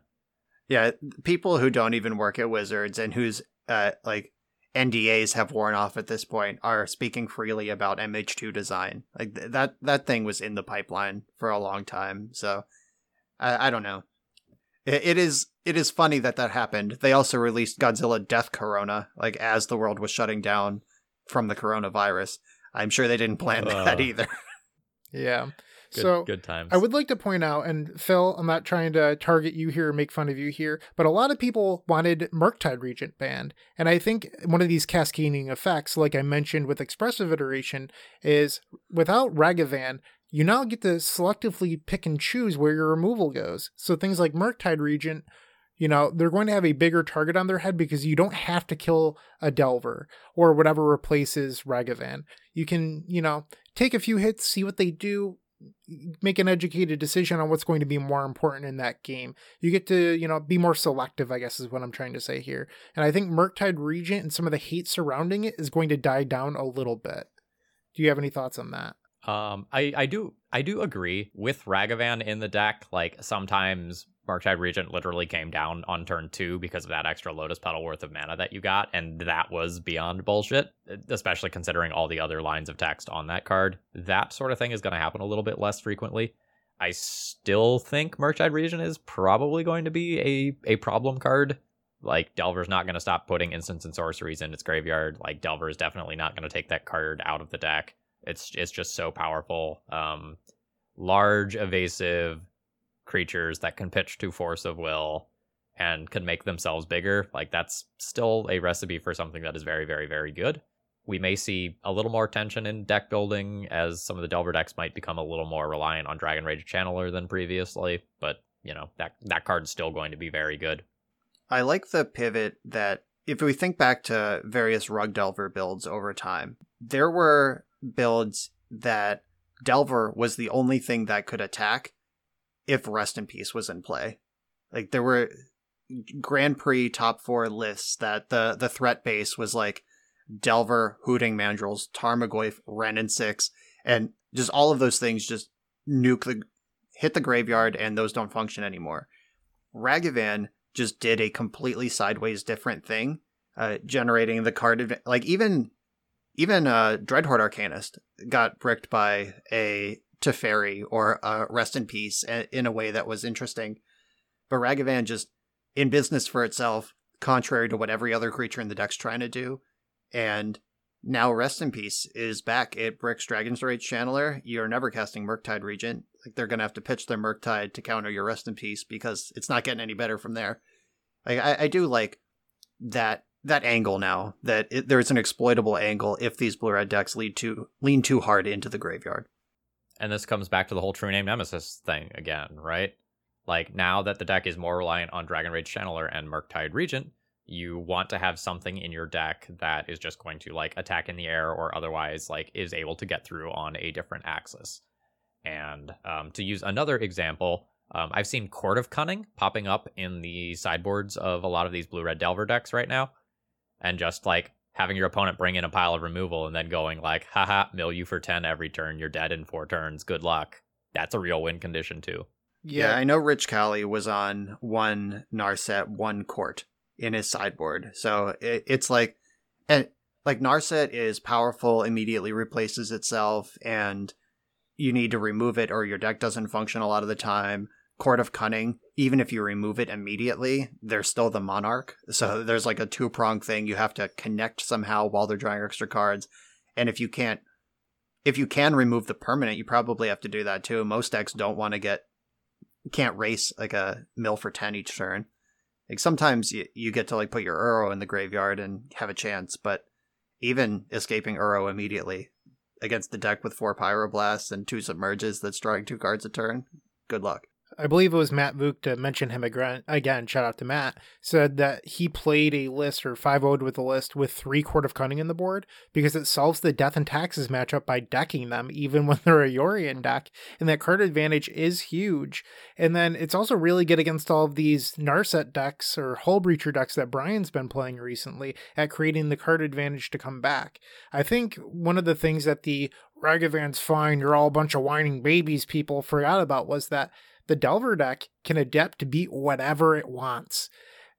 D: Yeah, people who don't even work at Wizards and whose uh, like NDAs have worn off at this point are speaking freely about MH2 design. Like th- that that thing was in the pipeline for a long time. So I, I don't know. It, it is it is funny that that happened. They also released Godzilla Death Corona like as the world was shutting down from the coronavirus. I'm sure they didn't plan
C: Uh.
D: that either.
B: yeah
C: Good,
B: so
C: good times.
B: I would like to point out, and Phil, I'm not trying to target you here or make fun of you here, but a lot of people wanted Murktide Regent banned. And I think one of these cascading effects, like I mentioned with Expressive Iteration, is without Ragavan, you now get to selectively pick and choose where your removal goes. So things like Murktide Regent, you know, they're going to have a bigger target on their head because you don't have to kill a Delver or whatever replaces Ragavan. You can, you know, take a few hits, see what they do, make an educated decision on what's going to be more important in that game. You get to, you know, be more selective, I guess is what I'm trying to say here. And I think Murktide Regent and some of the hate surrounding it is going to die down a little bit. Do you have any thoughts on that?
C: Um, I, I do I do agree with Ragavan in the deck. Like sometimes Murktide Regent literally came down on turn two because of that extra Lotus Petal worth of mana that you got, and that was beyond bullshit. Especially considering all the other lines of text on that card. That sort of thing is going to happen a little bit less frequently. I still think Murktide Regent is probably going to be a a problem card. Like Delver's not going to stop putting instants and sorceries in its graveyard. Like Delver is definitely not going to take that card out of the deck. It's it's just so powerful. Um, large evasive creatures that can pitch to force of will and can make themselves bigger. Like that's still a recipe for something that is very very very good. We may see a little more tension in deck building as some of the Delver decks might become a little more reliant on Dragon Rage Channeler than previously, but you know that that card's still going to be very good.
D: I like the pivot that if we think back to various Rug Delver builds over time, there were builds that Delver was the only thing that could attack if Rest in Peace was in play. Like there were Grand Prix top four lists that the the threat base was like Delver, Hooting Mandrills, Tarmogoyf, Wrenn and Six, and just all of those things just nuke the hit the graveyard and those don't function anymore. Ragavan just did a completely sideways different thing, uh, generating the card adva- like even even uh, Dreadhorde Arcanist got bricked by a Teferi or a Rest in Peace in a way that was interesting. But Ragavan just in business for itself, contrary to what every other creature in the deck's trying to do. And now Rest in Peace is back. It bricks Dragon's Rage Channeler. You're never casting Murktide Regent. Like they're gonna have to pitch their Murktide to counter your Rest in Peace because it's not getting any better from there. Like I, I do like that that angle now that it, there's an exploitable angle if these blue red decks lead too lean too hard into the graveyard.
C: And this comes back to the whole true name nemesis thing again, right? Like now that the deck is more reliant on Dragon Rage Channeler and Murktide Regent, you want to have something in your deck that is just going to like attack in the air or otherwise like is able to get through on a different axis. And um, to use another example, um, I've seen Court of Cunning popping up in the sideboards of a lot of these blue red Delver decks right now. And just like having your opponent bring in a pile of removal and then going like, haha, mill you for 10 every turn, you're dead in four turns, good luck. That's a real win condition too.
D: Yeah, I know Rich Cali was on one Narset, one court in his sideboard. So it, it's like, and like Narset is powerful, immediately replaces itself, and you need to remove it or your deck doesn't function a lot of the time. Court of Cunning, even if you remove it immediately, there's still the Monarch. So there's like a two prong thing. You have to connect somehow while they're drawing extra cards. And if you can't, if you can remove the permanent, you probably have to do that too. Most decks don't want to get, can't race like a mill for 10 each turn. Like sometimes you, you get to like put your Uro in the graveyard and have a chance, but even escaping Uro immediately against the deck with four Pyroblasts and two Submerges that's drawing two cards a turn, good luck.
B: I believe it was Matt Vuk to mention him again. Again, shout out to Matt. Said that he played a list or 5 0 with a list with three Court of Cunning in the board because it solves the Death and Taxes matchup by decking them, even when they're a Yorion deck. And that card advantage is huge. And then it's also really good against all of these Narset decks or Hull Breacher decks that Brian's been playing recently at creating the card advantage to come back. I think one of the things that the Ragavan's fine, you're all a bunch of whining babies people forgot about was that the Delver deck can adapt to beat whatever it wants.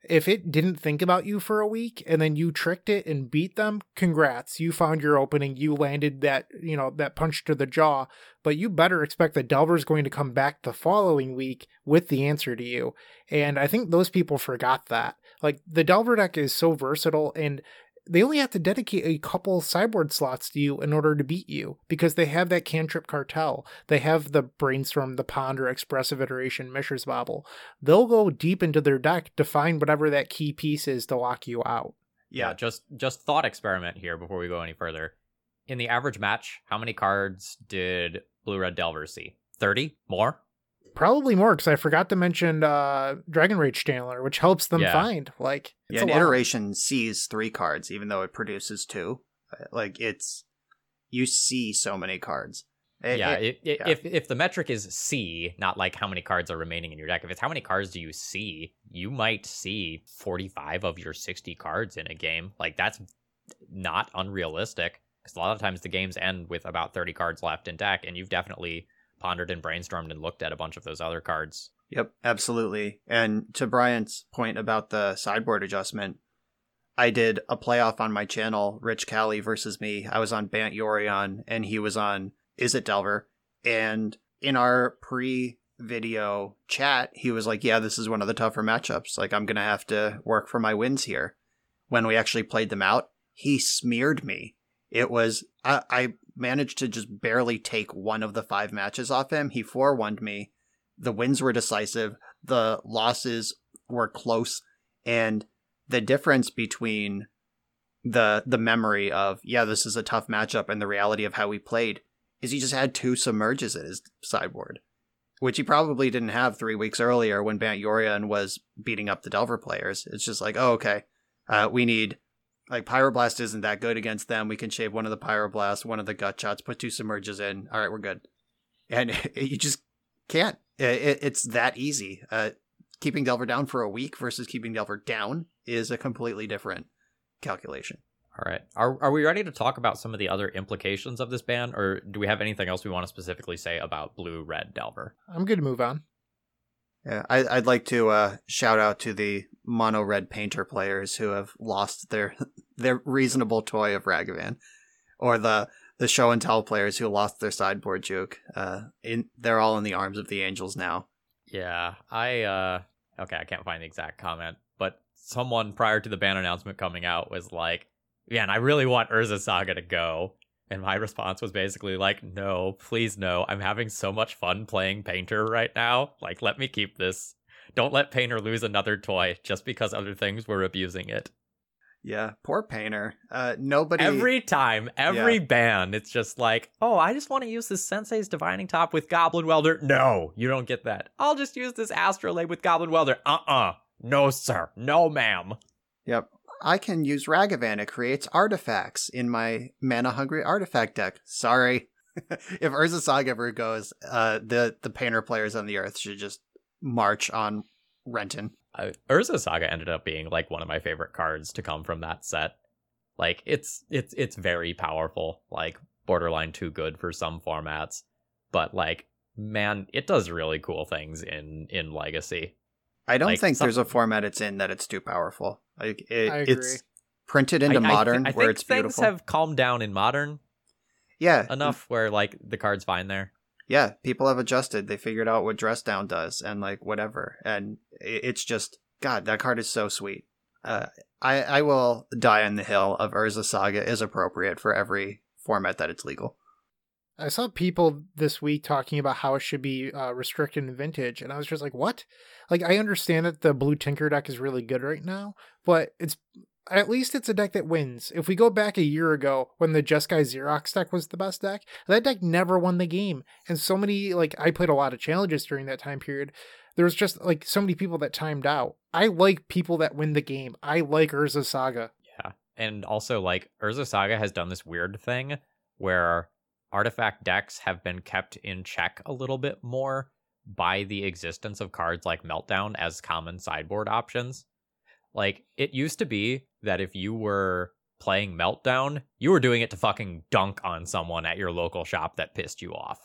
B: If it didn't think about you for a week and then you tricked it and beat them, congrats. You found your opening. You landed that, you know, that punch to the jaw. But you better expect that Delver's going to come back the following week with the answer to you. And I think those people forgot that. Like the Delver deck is so versatile and they only have to dedicate a couple sideboard slots to you in order to beat you because they have that cantrip cartel. They have the brainstorm, the ponder, expressive iteration, Mishra's Bauble. They'll go deep into their deck to find whatever that key piece is to lock you out.
C: Yeah, just just thought experiment here before we go any further. In the average match, how many cards did Blue Red Delver see? 30? More?
B: Probably more because I forgot to mention uh, Dragon Rage Channeler, which helps them
C: Yeah.
B: find. Like, it's
D: Yeah, an iteration sees three cards, even though it produces two. Uh, Like it's you see so many cards. It-
C: yeah,
D: it-
C: i- i-
D: yeah.
C: if if the metric is C, not like how many cards are remaining in your deck, if it's how many cards do you see, you might see 45 of your 60 cards in a game. Like that's not unrealistic because a lot of times the games end with about 30 cards left in deck and you've definitely pondered and brainstormed and looked at a bunch of those other cards.
D: Yep, absolutely. And to Brian's point about the sideboard adjustment, I did a playoff on my channel, Rich Cali versus me. I was on Bant Yorion and he was on Izzet Delver. And in our pre video chat, he was like, Yeah, this is one of the tougher matchups. Like, I'm going to have to work for my wins here. When we actually played them out, he smeared me. It was, I, I managed to just barely take one of the five matches off him. He 4 1 me the wins were decisive, the losses were close, and the difference between the the memory of yeah this is a tough matchup and the reality of how we played is he just had two submerges in his sideboard, which he probably didn't have three weeks earlier when Bant Yorion was beating up the Delver players. It's just like oh okay, uh, we need like Pyroblast isn't that good against them. We can shave one of the Pyroblasts, one of the gut shots, put two submerges in. All right, we're good. And you just can't. It's that easy. Uh, keeping Delver down for a week versus keeping Delver down is a completely different calculation.
C: All right. Are are we ready to talk about some of the other implications of this ban or do we have anything else we want to specifically say about blue red Delver?
B: I'm good to move on.
D: Yeah, I, I'd like to uh, shout out to the mono red painter players who have lost their their reasonable toy of Ragavan, or the the show and tell players who lost their sideboard juke. Uh, in they're all in the arms of the angels now.
C: Yeah, I uh okay, I can't find the exact comment, but someone prior to the ban announcement coming out was like, "Man, I really want Urza Saga to go." And my response was basically like, "No, please no. I'm having so much fun playing Painter right now. Like, let me keep this. Don't let Painter lose another toy just because other things were abusing it."
D: Yeah, poor painter. Uh, nobody.
C: Every time, every ban, it's just like, "Oh, I just want to use this Sensei's Divining Top with Goblin Welder." No, you don't get that. I'll just use this Astrolabe with Goblin Welder. Uh-uh. No, sir. No, ma'am.
D: Yep. I can use Ragavan. It creates artifacts in my mana hungry artifact deck. Sorry. if Urza Saga ever goes, uh, the the painter players on the earth should just march on Renton.
C: Uh, Urza Saga ended up being like one of my favorite cards to come from that set. Like it's it's it's very powerful, like borderline too good for some formats, but like man, it does really cool things in in Legacy.
D: I don't
C: Like,
D: think
C: some-
D: there's a format it's in that it's too powerful. Like it,
B: I agree.
D: it's printed into
C: I- I thi-
D: modern
C: I,
D: where
C: think
D: it's
C: things
D: beautiful.
C: have calmed down in modern
D: yeah,
C: enough where like the card's fine there.
D: yeah, people have adjusted. They figured out what dress down does and like whatever. And it's just God, that card is so sweet. Uh, I I will die on the hill of Urza Saga is appropriate for every format that it's legal.
B: I saw people this week talking about how it should be uh, restricted in vintage, and I was just like, "What?" Like, I understand that the blue Tinker deck is really good right now, but it's at least it's a deck that wins. If we go back a year ago when the Just Guy Xerox deck was the best deck, that deck never won the game, and so many like I played a lot of challenges during that time period. There was just like so many people that timed out. I like people that win the game. I like Urza Saga.
C: Yeah. And also like Urza Saga has done this weird thing where artifact decks have been kept in check a little bit more by the existence of cards like Meltdown as common sideboard options. Like it used to be that if you were playing Meltdown, you were doing it to fucking dunk on someone at your local shop that pissed you off.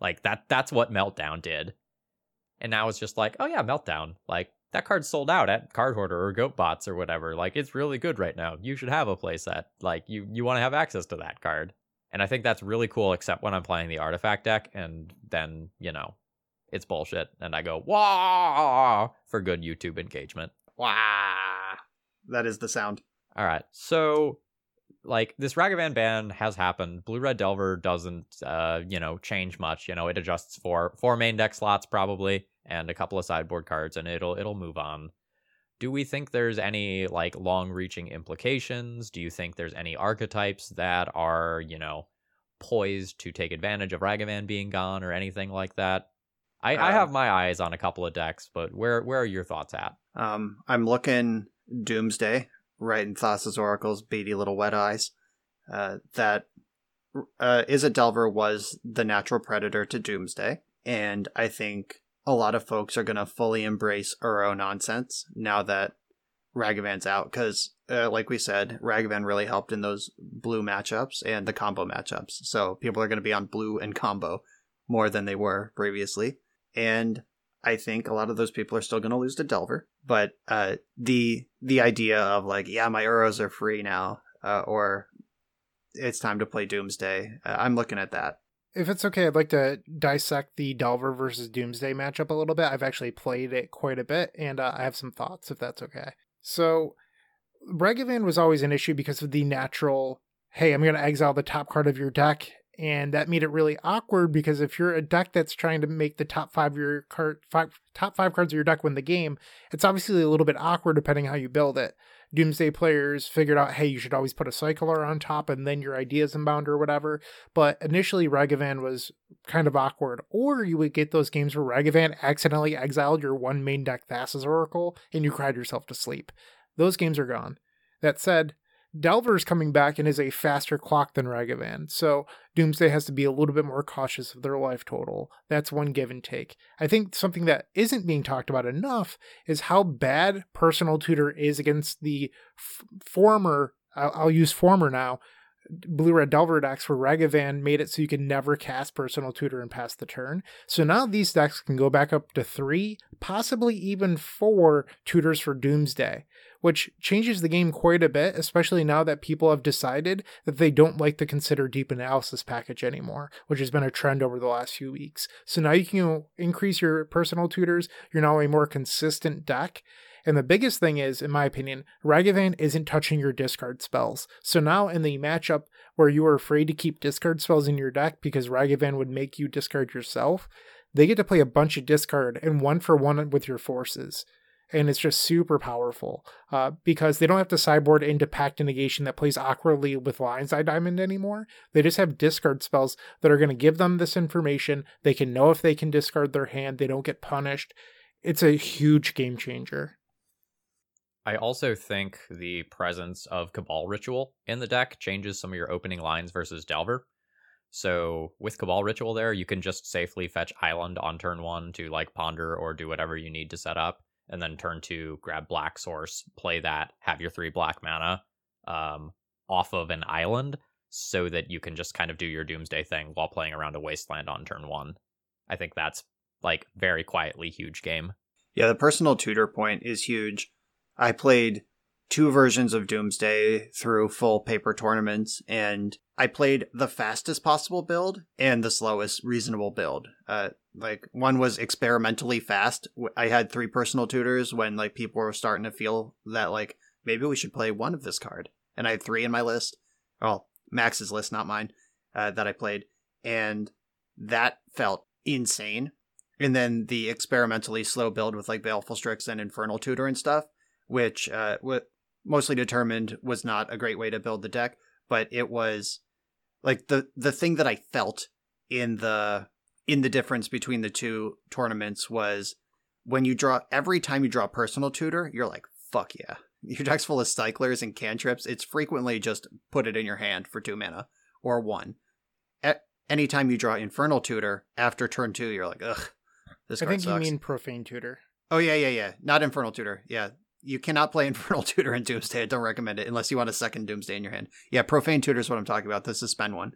C: Like that that's what Meltdown did. And now it's just like, oh yeah, Meltdown. Like that card's sold out at Cardhoarder or GoatBots or whatever. Like it's really good right now. You should have a playset. Like you you want to have access to that card. And I think that's really cool, except when I'm playing the artifact deck, and then you know, it's bullshit, and I go wah for good YouTube engagement.
D: Wow, that is the sound.
C: All right, so like this Ragavan ban has happened. Blue Red Delver doesn't, uh, you know, change much. You know, it adjusts for four main deck slots probably, and a couple of sideboard cards, and it'll it'll move on. Do we think there's any like long-reaching implications? Do you think there's any archetypes that are, you know, poised to take advantage of Ragavan being gone or anything like that? I, I
D: Um,
C: have my eyes on a couple of decks, but where where are your thoughts at?
D: Um, I'm looking Doomsday right in Thassa's Oracle's beady little wet eyes. Uh, that uh, Izzet Delver was the natural predator to Doomsday, and I think a lot of folks are going to fully embrace Uro nonsense now that Ragavan's out, because, uh, like we said, Ragavan really helped in those blue matchups and the combo matchups. So people are going to be on blue and combo more than they were previously. And I think a lot of those people are still going to lose to Delver, but uh, the the idea of like, yeah, my Uros are free now, uh, or it's time to play Doomsday. Uh, I'm looking at that.
B: If it's okay, I'd like to dissect the Delver versus Doomsday matchup a little bit. I've actually played it quite a bit, and uh, I have some thoughts, if that's okay. So, Ragavan was always an issue because of the natural, hey, I'm going to exile the top card of your deck, and that made it really awkward because if you're a deck that's trying to make the top five of your card, five, top five cards of your deck win the game, it's obviously a little bit awkward depending how you build it. Doomsday players figured out, hey, you should always put a cycler on top and then your ideas inbound or whatever. But initially, Ragavan was kind of awkward. Or you would get those games where Ragavan accidentally exiled your one main deck Thassa's Oracle and you cried yourself to sleep. Those games are gone. That said, Delver's coming back and is a faster clock than Ragavan, so Doomsday has to be a little bit more cautious of their life total. That's one give and take. I think something that isn't being talked about enough is how bad Personal Tutor is against the f- former, I'll, I'll use former now, Blue Red Delver decks where Ragavan made it so you could never cast Personal Tutor and pass the turn. So now these decks can go back up to three, possibly even four tutors for Doomsday, which changes the game quite a bit, especially now that people have decided that they don't like the consider deep analysis package anymore, which has been a trend over the last few weeks. So now you can increase your personal tutors. You're now a more consistent deck. And the biggest thing is, in my opinion, Ragavan isn't touching your discard spells. So now in the matchup where you are afraid to keep discard spells in your deck because Ragavan would make you discard yourself, they get to play a bunch of discard and one for one with your forces. And it's just super powerful uh, because they don't have to sideboard into Pact Negation that plays awkwardly with Lion's Eye Diamond anymore. They just have discard spells that are going to give them this information. They can know if they can discard their hand, they don't get punished. It's a huge game changer.
C: I also think the presence of Cabal Ritual in the deck changes some of your opening lines versus Delver. So with Cabal Ritual there, you can just safely fetch Island on turn one to like ponder or do whatever you need to set up. And then turn two, grab Black Source, play that, have your three black mana um, off of an island so that you can just kind of do your Doomsday thing while playing around a Wasteland on turn one. I think that's like very quietly huge game.
D: Yeah, the personal tutor point is huge. I played two versions of Doomsday through full paper tournaments, and I played the fastest possible build and the slowest reasonable build. Uh, like one was experimentally fast. I had three personal tutors when like people were starting to feel that like maybe we should play one of this card, and I had three in my list. Well, Max's list, not mine, uh, that I played, and that felt insane. And then the experimentally slow build with like Baleful Strix and Infernal Tutor and stuff, which uh, w- mostly determined was not a great way to build the deck, but it was like the the thing that I felt in the in the difference between the two tournaments was when you draw every time you draw personal tutor, you're like, fuck yeah. Your deck's full of cyclers and cantrips. It's frequently just put it in your hand for two mana or one. At anytime you draw infernal tutor after turn two, you're like, ugh, this card I
B: think
D: sucks.
B: you mean profane tutor.
D: Oh yeah, yeah, yeah. Not Infernal Tutor. Yeah. You cannot play Infernal Tutor in Doomsday. I don't recommend it unless you want a second Doomsday in your hand. Yeah, Profane Tutor is what I'm talking about. The suspend one.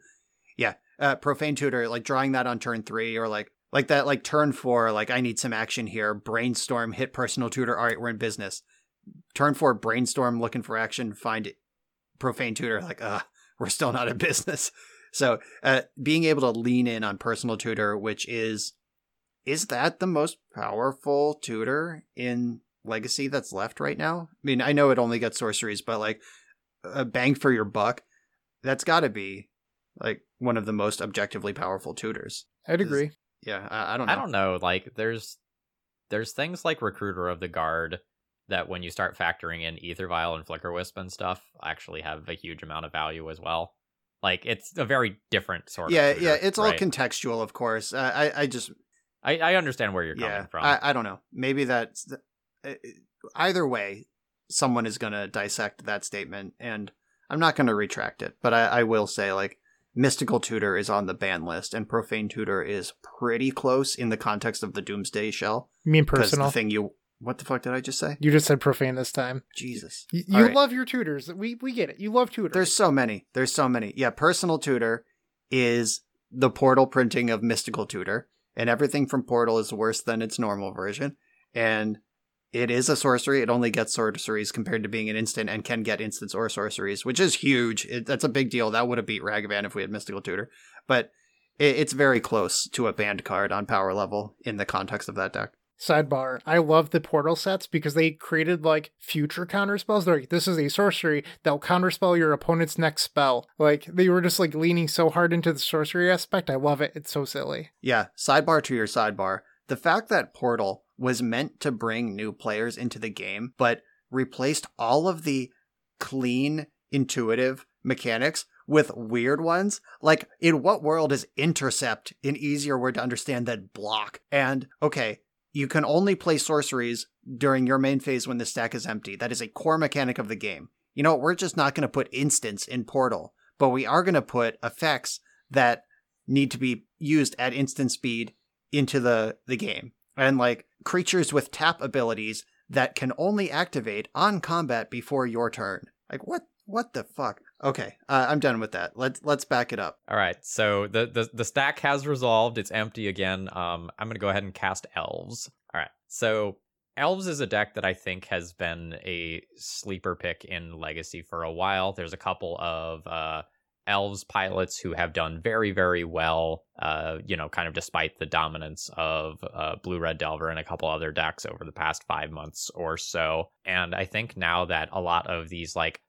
D: Yeah. Uh Profane Tutor, like drawing that on turn three or like like that like turn four, like I need some action here. Brainstorm, hit personal tutor. All right, we're in business. Turn four, brainstorm, looking for action, find it profane tutor, like, uh, we're still not in business. So uh being able to lean in on personal tutor, which is is that the most powerful tutor in legacy that's left right now i mean i know it only gets sorceries but like a bang for your buck that's got to be like one of the most objectively powerful tutors
B: I'd
D: Is-
B: agree.
D: yeah i, I don't know
C: I don't know. Like there's there's things like Recruiter of the Guard that when you start factoring in Ether Vial and Flickerwisp and stuff actually have a huge amount of value as well. Like it's a very different sort
D: yeah
C: of tutor,
D: yeah it's all
C: right?
D: contextual of course uh, i i just
C: I, I understand where you're coming from.
D: I, I don't know maybe that's the- uh, either way someone is going to dissect that statement and i'm not going to retract it but I, I will say like mystical tutor is on the ban list and profane tutor is pretty close in the context of the doomsday shell
B: You mean personal?
D: the thing you what the fuck did i just say
B: you just said profane this time.
D: jesus
B: You, you
D: right.
B: love your tutors. We we get it. You love tutors.
D: There's so many. There's so many. Yeah, personal tutor is the portal printing of mystical tutor, and everything from portal is worse than its normal version. And it is a sorcery. It only gets sorceries compared to being an instant and can get instants or sorceries, which is huge. It, that's a big deal. That would have beat Ragavan if we had mystical tutor, but it, it's very close to a banned card on power level in the context of that deck.
B: Sidebar, I love the portal sets because they created like future counter spells. They're like, this is a sorcery that will counterspell your opponent's next spell. Like they were just like leaning so hard into the sorcery aspect. I love it. It's so silly.
D: Yeah, sidebar to your sidebar. The fact that Portal was meant to bring new players into the game, but replaced all of the clean, intuitive mechanics with weird ones. Like, in what world is intercept an easier word to understand than block? And, okay, you can only play sorceries during your main phase when the stack is empty. That is a core mechanic of the game. You know, we're just not going to put instants in Portal, but we are going to put effects that need to be used at instant speed into the the game and like creatures with tap abilities that can only activate on combat before your turn like what what the fuck okay uh, i'm done with that let's let's back it up
C: All right, so the, the the stack has resolved. It's empty again. Um, I'm gonna go ahead and cast elves. All right, so elves is a deck that I think has been a sleeper pick in Legacy for a while. There's a couple of uh, elves pilots who have done very very well. Uh, you know, kind of despite the dominance of uh, blue red delver and a couple other decks over the past five months or so. And I think now that a lot of these like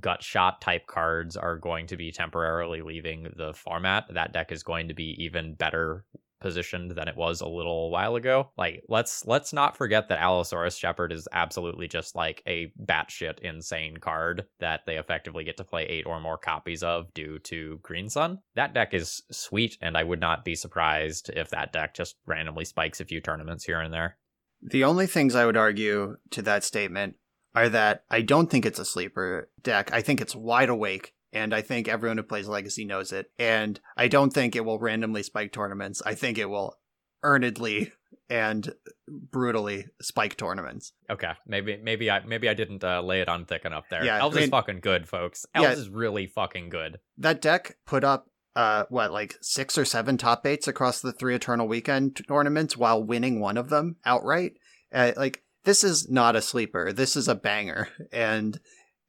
C: gut shot type cards are going to be temporarily leaving the format. That deck is going to be even better positioned than it was a little while ago. Like let's let's not forget that Allosaurus Shepherd is absolutely just like a batshit insane card that they effectively get to play eight or more copies of due to Green Sun. That deck is sweet, and I would not be surprised if that deck just randomly spikes a few tournaments here and there.
D: the only things i would argue to that statement are that I don't think it's a sleeper deck. I think it's wide awake. And I think everyone who plays Legacy knows it. And I don't think it will randomly spike tournaments. I think it will earnedly and brutally spike tournaments.
C: Okay, maybe maybe I maybe I didn't uh, lay it on thick enough there.
D: Yeah,
C: Elves
D: I
C: is fucking good, folks. Elves
D: Yeah.
C: is really fucking good.
D: That deck put up uh what like six or seven top eights across the three Eternal Weekend tournaments while winning one of them outright. Uh, like this is not a sleeper. This is a banger, and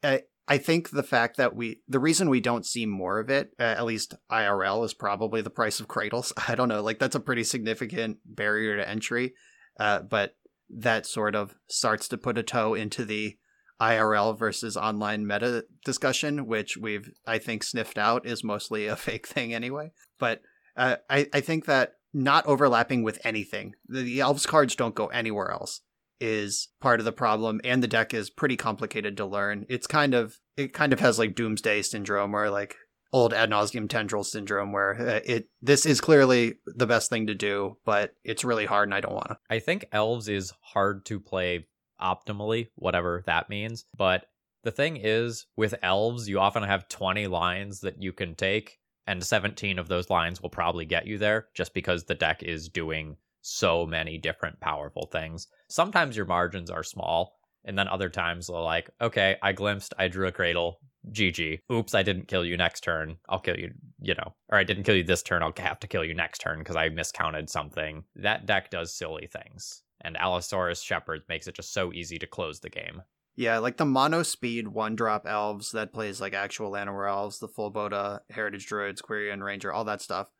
D: uh, I think the fact that we the reason we don't see more of it, uh, at least IRL, is probably the price of cradles. I don't know, like that's a pretty significant barrier to entry, uh, but that sort of starts to put a toe into the IRL versus online meta discussion, which we've I think sniffed out is mostly a fake thing anyway. But uh, I I think that not overlapping with anything, the, the elves cards don't go anywhere else is part of the problem and the deck is pretty complicated to learn it's kind of it kind of has like doomsday syndrome or like old ad nauseam tendril syndrome where uh, it this is clearly the best thing to do but it's really hard and i don't want to
C: I think elves is hard to play optimally, whatever that means. But the thing is, with elves, you often have 20 lines that you can take, and 17 of those lines will probably get you there just because the deck is doing so many different powerful things. Sometimes your margins are small, and then other times they're like, okay, I glimpsed, I drew a cradle. GG. Oops, I didn't kill you next turn. I'll kill you, you know. Or I didn't kill you this turn. I'll have to kill you next turn because I miscounted something. That deck does silly things. And Allosaurus Shepherd makes it just so easy to close the game.
D: Yeah, like the mono speed one drop elves that plays like actual Llanowar elves, the full Boda, Heritage Druids, Quirion Ranger, all that stuff.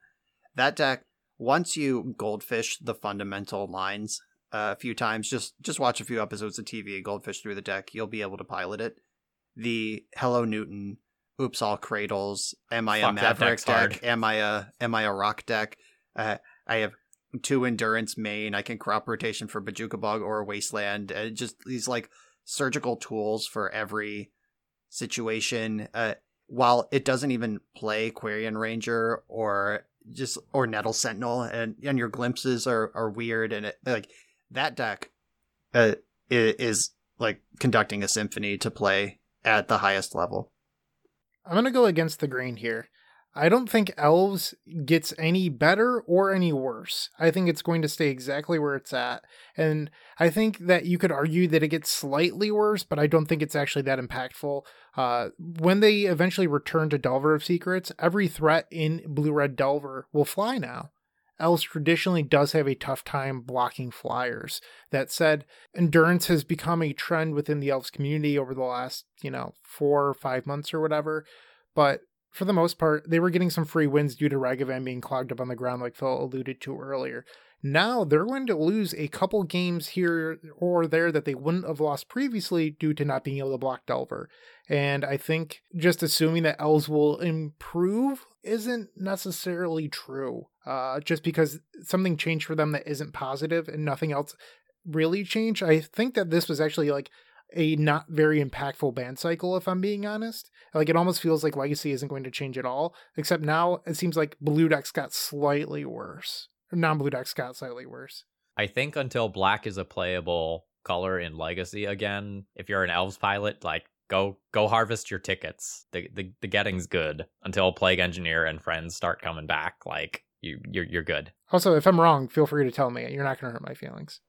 D: That deck, once you goldfish the fundamental lines uh, a few times, just just watch a few episodes of TV, goldfish through the deck, you'll be able to pilot it. The Hello Newton, Oops All Cradles, Am I a
C: Fuck, that
D: Maverick
C: deck's
D: deck?
C: hard.
D: Am I a Am I a Rock deck? Uh, I have two endurance main. I can crop rotation for Bojuka Bog or Wasteland. Uh, just these like surgical tools for every situation. Uh, while it doesn't even play Quirion Ranger or just or Nettle Sentinel, and and your glimpses are are weird, and it, like that deck uh, is like conducting a symphony to play at the highest level.
B: I'm to go against the grain here. I don't think Elves gets any better or any worse. I think it's going to stay exactly where it's at. And I think that you could argue that it gets slightly worse, but I don't think it's actually that impactful. Uh, when they eventually return to Delver of Secrets, every threat in Blue Red Delver will fly now. Elves traditionally does have a tough time blocking flyers. That said, endurance has become a trend within the Elves community over the last, you know, four or five months or whatever. But for the most part, they were getting some free wins due to Ragavan being clogged up on the ground, like Phil alluded to earlier. Now they're going to lose a couple games here or there that they wouldn't have lost previously due to not being able to block Delver. And I think just assuming that Elves will improve isn't necessarily true. Uh, just because something changed for them that isn't positive and nothing else really changed. I think that this was actually like a not very impactful ban cycle, if I'm being honest. Like it almost feels like Legacy isn't going to change at all, except now it seems like Blue decks got slightly worse. Non-blue decks got slightly worse.
C: I think until black is a playable color in Legacy again, if you're an elves pilot, like go go harvest your tickets. The the, the getting's good until Plague Engineer and friends start coming back. Like you you're you're good.
B: Also, if I'm wrong, feel free to tell me. You're not going to hurt my feelings.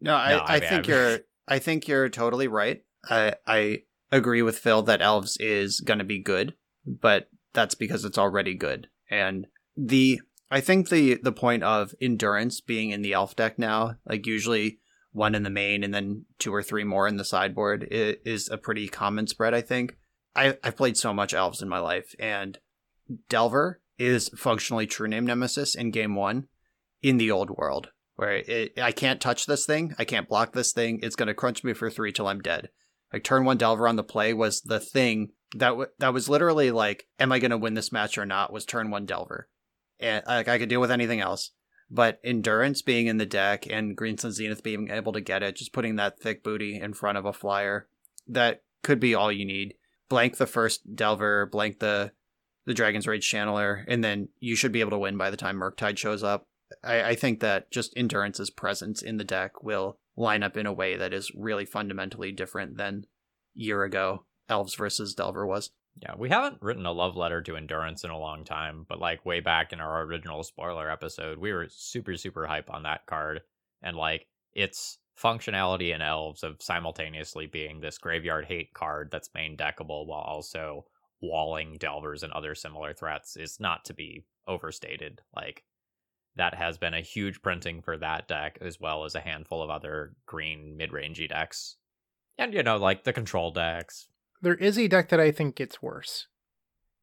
D: No, I,
C: No, I
D: I,
C: mean,
D: think
C: I-
D: you're I think you're totally right. I I agree with Phil that elves is gonna be good, but that's because it's already good. And the I think the the point of endurance being in the elf deck now, like usually one in the main and then two or three more in the sideboard, is a pretty common spread. I think. I I've played so much elves in my life, and Delver is functionally True Name Nemesis in game one in the old world where it, I can't touch this thing, I can't block this thing. It's going to crunch me for three till I'm dead. Like turn one Delver on the play was the thing that w- that was literally like, am I going to win this match or not? Was turn one Delver, and like I could deal with anything else. But endurance being in the deck and Green Sun Zenith being able to get it, just putting that thick booty in front of a flyer, that could be all you need. Blank the first Delver, blank the the Dragon's Rage Channeler, and then you should be able to win by the time Murktide shows up. I, I think that just Endurance's presence in the deck will line up in a way that is really fundamentally different than year ago Elves versus Delver was.
C: Yeah, we haven't written a love letter to endurance in a long time, but like way back in our original spoiler episode, we were super super hype on that card and like its functionality in elves of simultaneously being this graveyard hate card that's main deckable while also walling delvers and other similar threats is not to be overstated. Like that has been a huge printing for that deck as well as a handful of other green mid-rangey decks. And you know, like the control decks.
B: There is a deck that I think gets worse.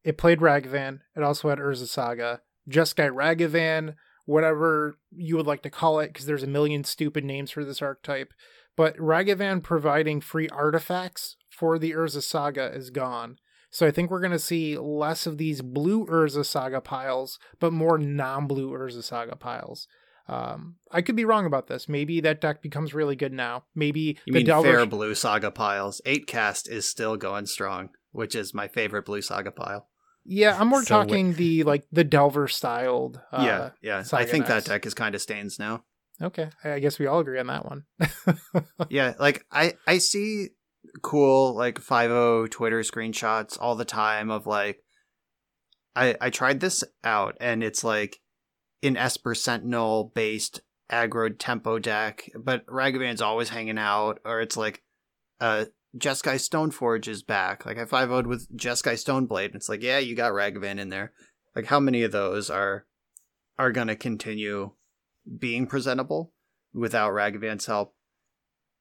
B: It played Ragavan. It also had Urza Saga. Jeskai Ragavan, whatever you would like to call it, because there's a million stupid names for this archetype. But Ragavan providing free artifacts for the Urza Saga is gone. So I think we're going to see less of these blue Urza Saga piles, but more non-blue Urza Saga piles. Um, I could be wrong about this. Maybe that deck becomes really good now. Maybe
D: you the mean Delver fair blue Saga piles. Eight cast is still going strong, which is my favorite blue Saga pile.
B: Yeah, I'm more so talking the like the Delver styled. Uh,
D: yeah, yeah. Saga I think decks. that deck is kind of stains now.
B: Okay, I guess we all agree on that one.
D: yeah, like I I see cool like 50 Twitter screenshots all the time of like I I tried this out and it's like an Esper Sentinel based aggro tempo deck, but Ragavan's always hanging out, or it's like uh Jeskai Stoneforge is back. Like I 5 0'd with Jeskai Stoneblade, and it's like, yeah, you got Ragavan in there. Like how many of those are are gonna continue being presentable without Ragavan's help?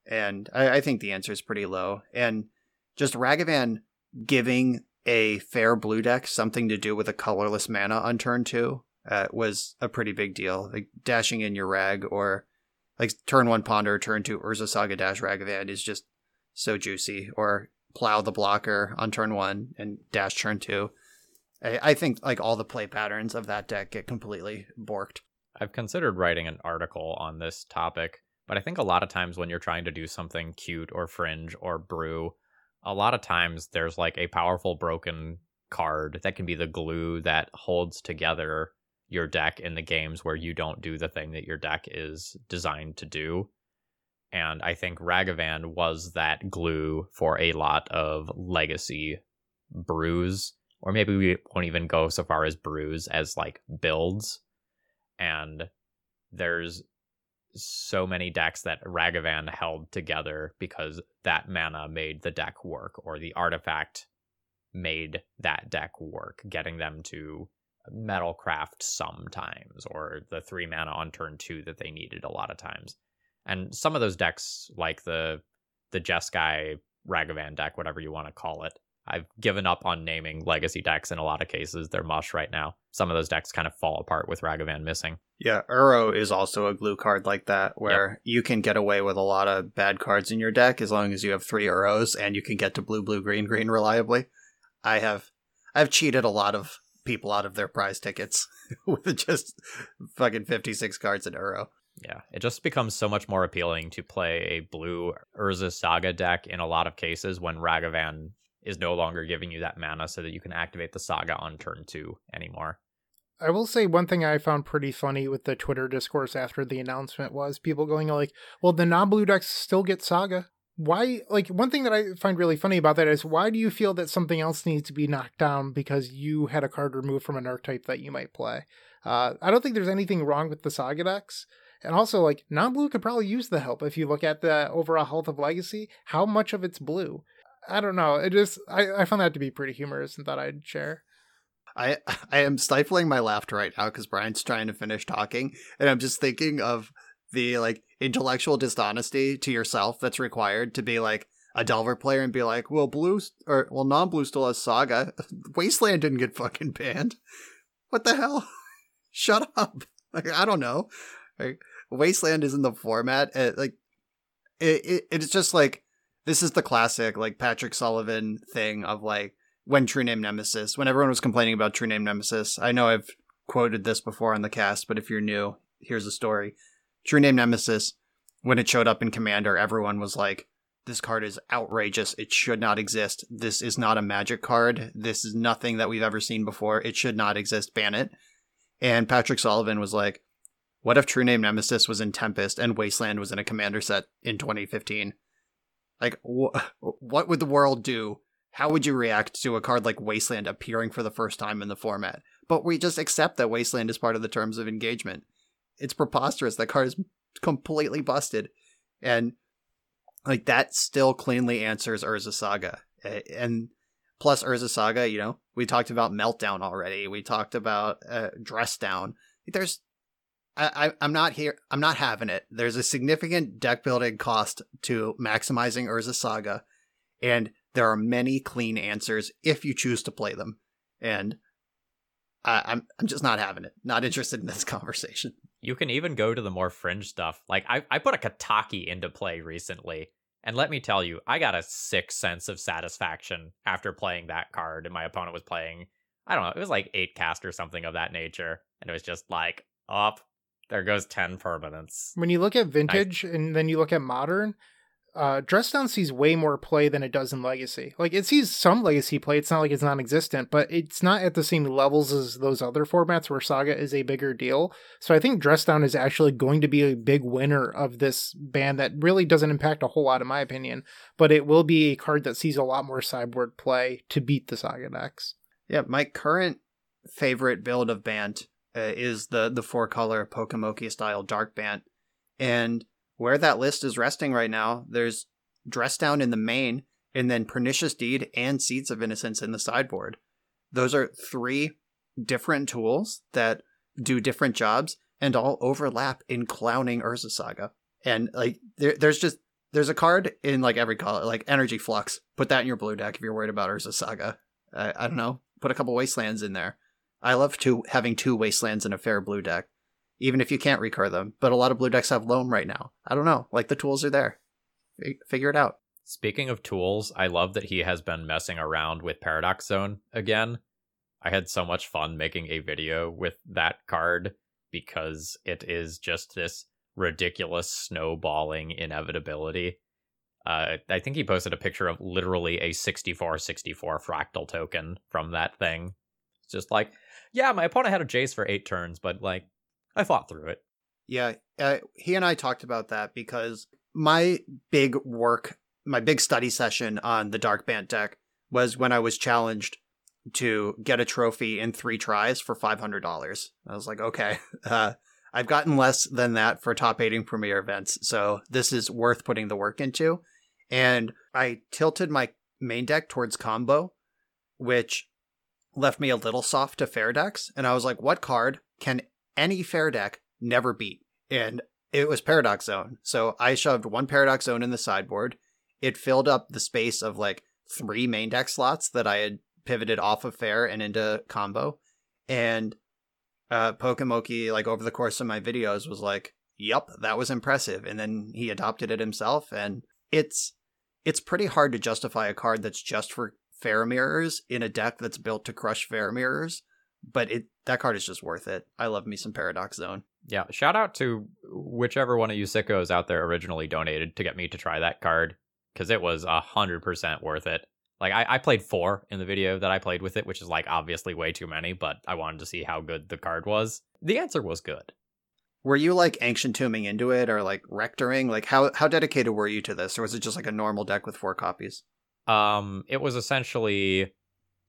D: And I, I think the answer is pretty low. And just Ragavan giving a fair blue deck something to do with a colorless mana on turn two uh, was a pretty big deal. Like dashing in your rag or like turn one ponder, turn two Urza Saga dash Ragavan is just so juicy. Or plow the blocker on turn one and dash turn two. I, I think like all the play patterns of that deck get completely borked.
C: I've considered writing an article on this topic but I think a lot of times when you're trying to do something cute or fringe or brew, a lot of times there's like a powerful broken card that can be the glue that holds together your deck in the games where you don't do the thing that your deck is designed to do. And I think Ragavan was that glue for a lot of legacy brews, or maybe we won't even go so far as brews as like builds. And there's so many decks that Ragavan held together because that mana made the deck work, or the artifact made that deck work, getting them to Metalcraft sometimes, or the three mana on turn two that they needed a lot of times. And some of those decks, like the the Jeskai Ragavan deck, whatever you want to call it, I've given up on naming legacy decks in a lot of cases. They're mush right now. Some of those decks kind of fall apart with Ragavan missing.
D: Yeah, Uro is also a glue card like that, where yep. you can get away with a lot of bad cards in your deck as long as you have three Uros and you can get to blue, blue, green, green reliably. I have I've cheated a lot of people out of their prize tickets with just fucking fifty six cards in Uro.
C: Yeah, it just becomes so much more appealing to play a blue Urza Saga deck in a lot of cases when Ragavan is no longer giving you that mana so that you can activate the saga on turn two anymore.
B: I will say one thing I found pretty funny with the Twitter discourse after the announcement was people going like, "Well, the non-blue decks still get Saga. Why?" Like one thing that I find really funny about that is why do you feel that something else needs to be knocked down because you had a card removed from an archetype that you might play? Uh, I don't think there's anything wrong with the Saga decks. And also, like non-blue could probably use the help if you look at the overall health of Legacy. How much of it's blue? I don't know. It just I, I found that to be pretty humorous and thought I'd share.
D: I I am stifling my laughter right now because Brian's trying to finish talking, and I'm just thinking of the like intellectual dishonesty to yourself that's required to be like a Delver player and be like, well, blue or well, non-blue still has Saga. Wasteland didn't get fucking banned. What the hell? Shut up. Like I don't know. Like, Wasteland is in the format. It, like it, it, it's just like this is the classic like Patrick Sullivan thing of like when True Name Nemesis, when everyone was complaining about True Name Nemesis. I know I've quoted this before on the cast, but if you're new, here's the story. True Name Nemesis, when it showed up in Commander, everyone was like, this card is outrageous. It should not exist. This is not a magic card. This is nothing that we've ever seen before. It should not exist. Ban it. And Patrick Sullivan was like, what if True Name Nemesis was in Tempest and Wasteland was in a commander set in 2015? Like, wh- what would the world do? How would you react to a card like Wasteland appearing for the first time in the format? But we just accept that Wasteland is part of the terms of engagement. It's preposterous. That card is completely busted. And like that still cleanly answers Urza Saga. And plus Urza Saga, you know, we talked about Meltdown already. We talked about uh, Dress Down. There's I, am not here. I'm not having it. There's a significant deck building cost to maximizing Urza Saga, and there are many clean answers if you choose to play them. And I, I'm I'm just not having it. Not interested in this conversation.
C: You can even go to the more fringe stuff. Like I, I put a Kataki into play recently, and let me tell you, I got a sick sense of satisfaction after playing that card. And my opponent was playing, I don't know, it was like eight cast or something of that nature, and it was just like up. There goes 10 permanents.
B: When you look at vintage and then you look at modern, uh, Dress Down sees way more play than it does in Legacy. Like it sees some Legacy play. It's not like it's non-existent, but it's not at the same levels as those other formats where Saga is a bigger deal. So I think Dress Down is actually going to be a big winner of this ban that really doesn't impact a whole lot, in my opinion. But it will be a card that sees a lot more sideboard play to beat the Saga decks.
D: Yeah, my current favorite build of Bant uh, is the the four color Pokemoki style Dark Bant, and where that list is resting right now, there's Dress Down in the main, and then Pernicious Deed and Seeds of Innocence in the sideboard. Those are three different tools that do different jobs and all overlap in clowning Urza Saga. And like there, there's just there's a card in like every color, like Energy Flux. Put that in your blue deck if you're worried about Urza Saga. I, I don't know. Put a couple Wastelands in there. I love two having two Wastelands in a fair blue deck even if you can't recur them. But a lot of blue decks have loam right now. I don't know. Like the tools are there. F- figure it out.
C: Speaking of tools, I love that he has been messing around with Paradox Zone again. I had so much fun making a video with that card because it is just this ridiculous snowballing inevitability. Uh, I think he posted a picture of literally a 6464 fractal token from that thing. It's just like, yeah, my opponent had a Jace for eight turns, but like, I fought through it.
D: Yeah, uh, he and I talked about that because my big work, my big study session on the Dark Bant deck was when I was challenged to get a trophy in three tries for $500. I was like, okay, uh, I've gotten less than that for top eighting premier events, so this is worth putting the work into. And I tilted my main deck towards combo, which left me a little soft to fair decks. And I was like, what card can any fair deck never beat. And it was Paradox Zone. So I shoved one Paradox Zone in the sideboard. It filled up the space of like three main deck slots that I had pivoted off of fair and into combo. And uh Pokemoki, like over the course of my videos, was like, Yup, that was impressive. And then he adopted it himself. And it's it's pretty hard to justify a card that's just for fair mirrors in a deck that's built to crush fair mirrors but it that card is just worth it. I love me some Paradox Zone.
C: Yeah, shout out to whichever one of you sickos out there originally donated to get me to try that card because it was a hundred percent worth it. Like I, I played four in the video that I played with it, which is like obviously way too many, but I wanted to see how good the card was. The answer was good.
D: Were you like ancient tombing into it or like rectoring? Like how how dedicated were you to this, or was it just like a normal deck with four copies?
C: Um, it was essentially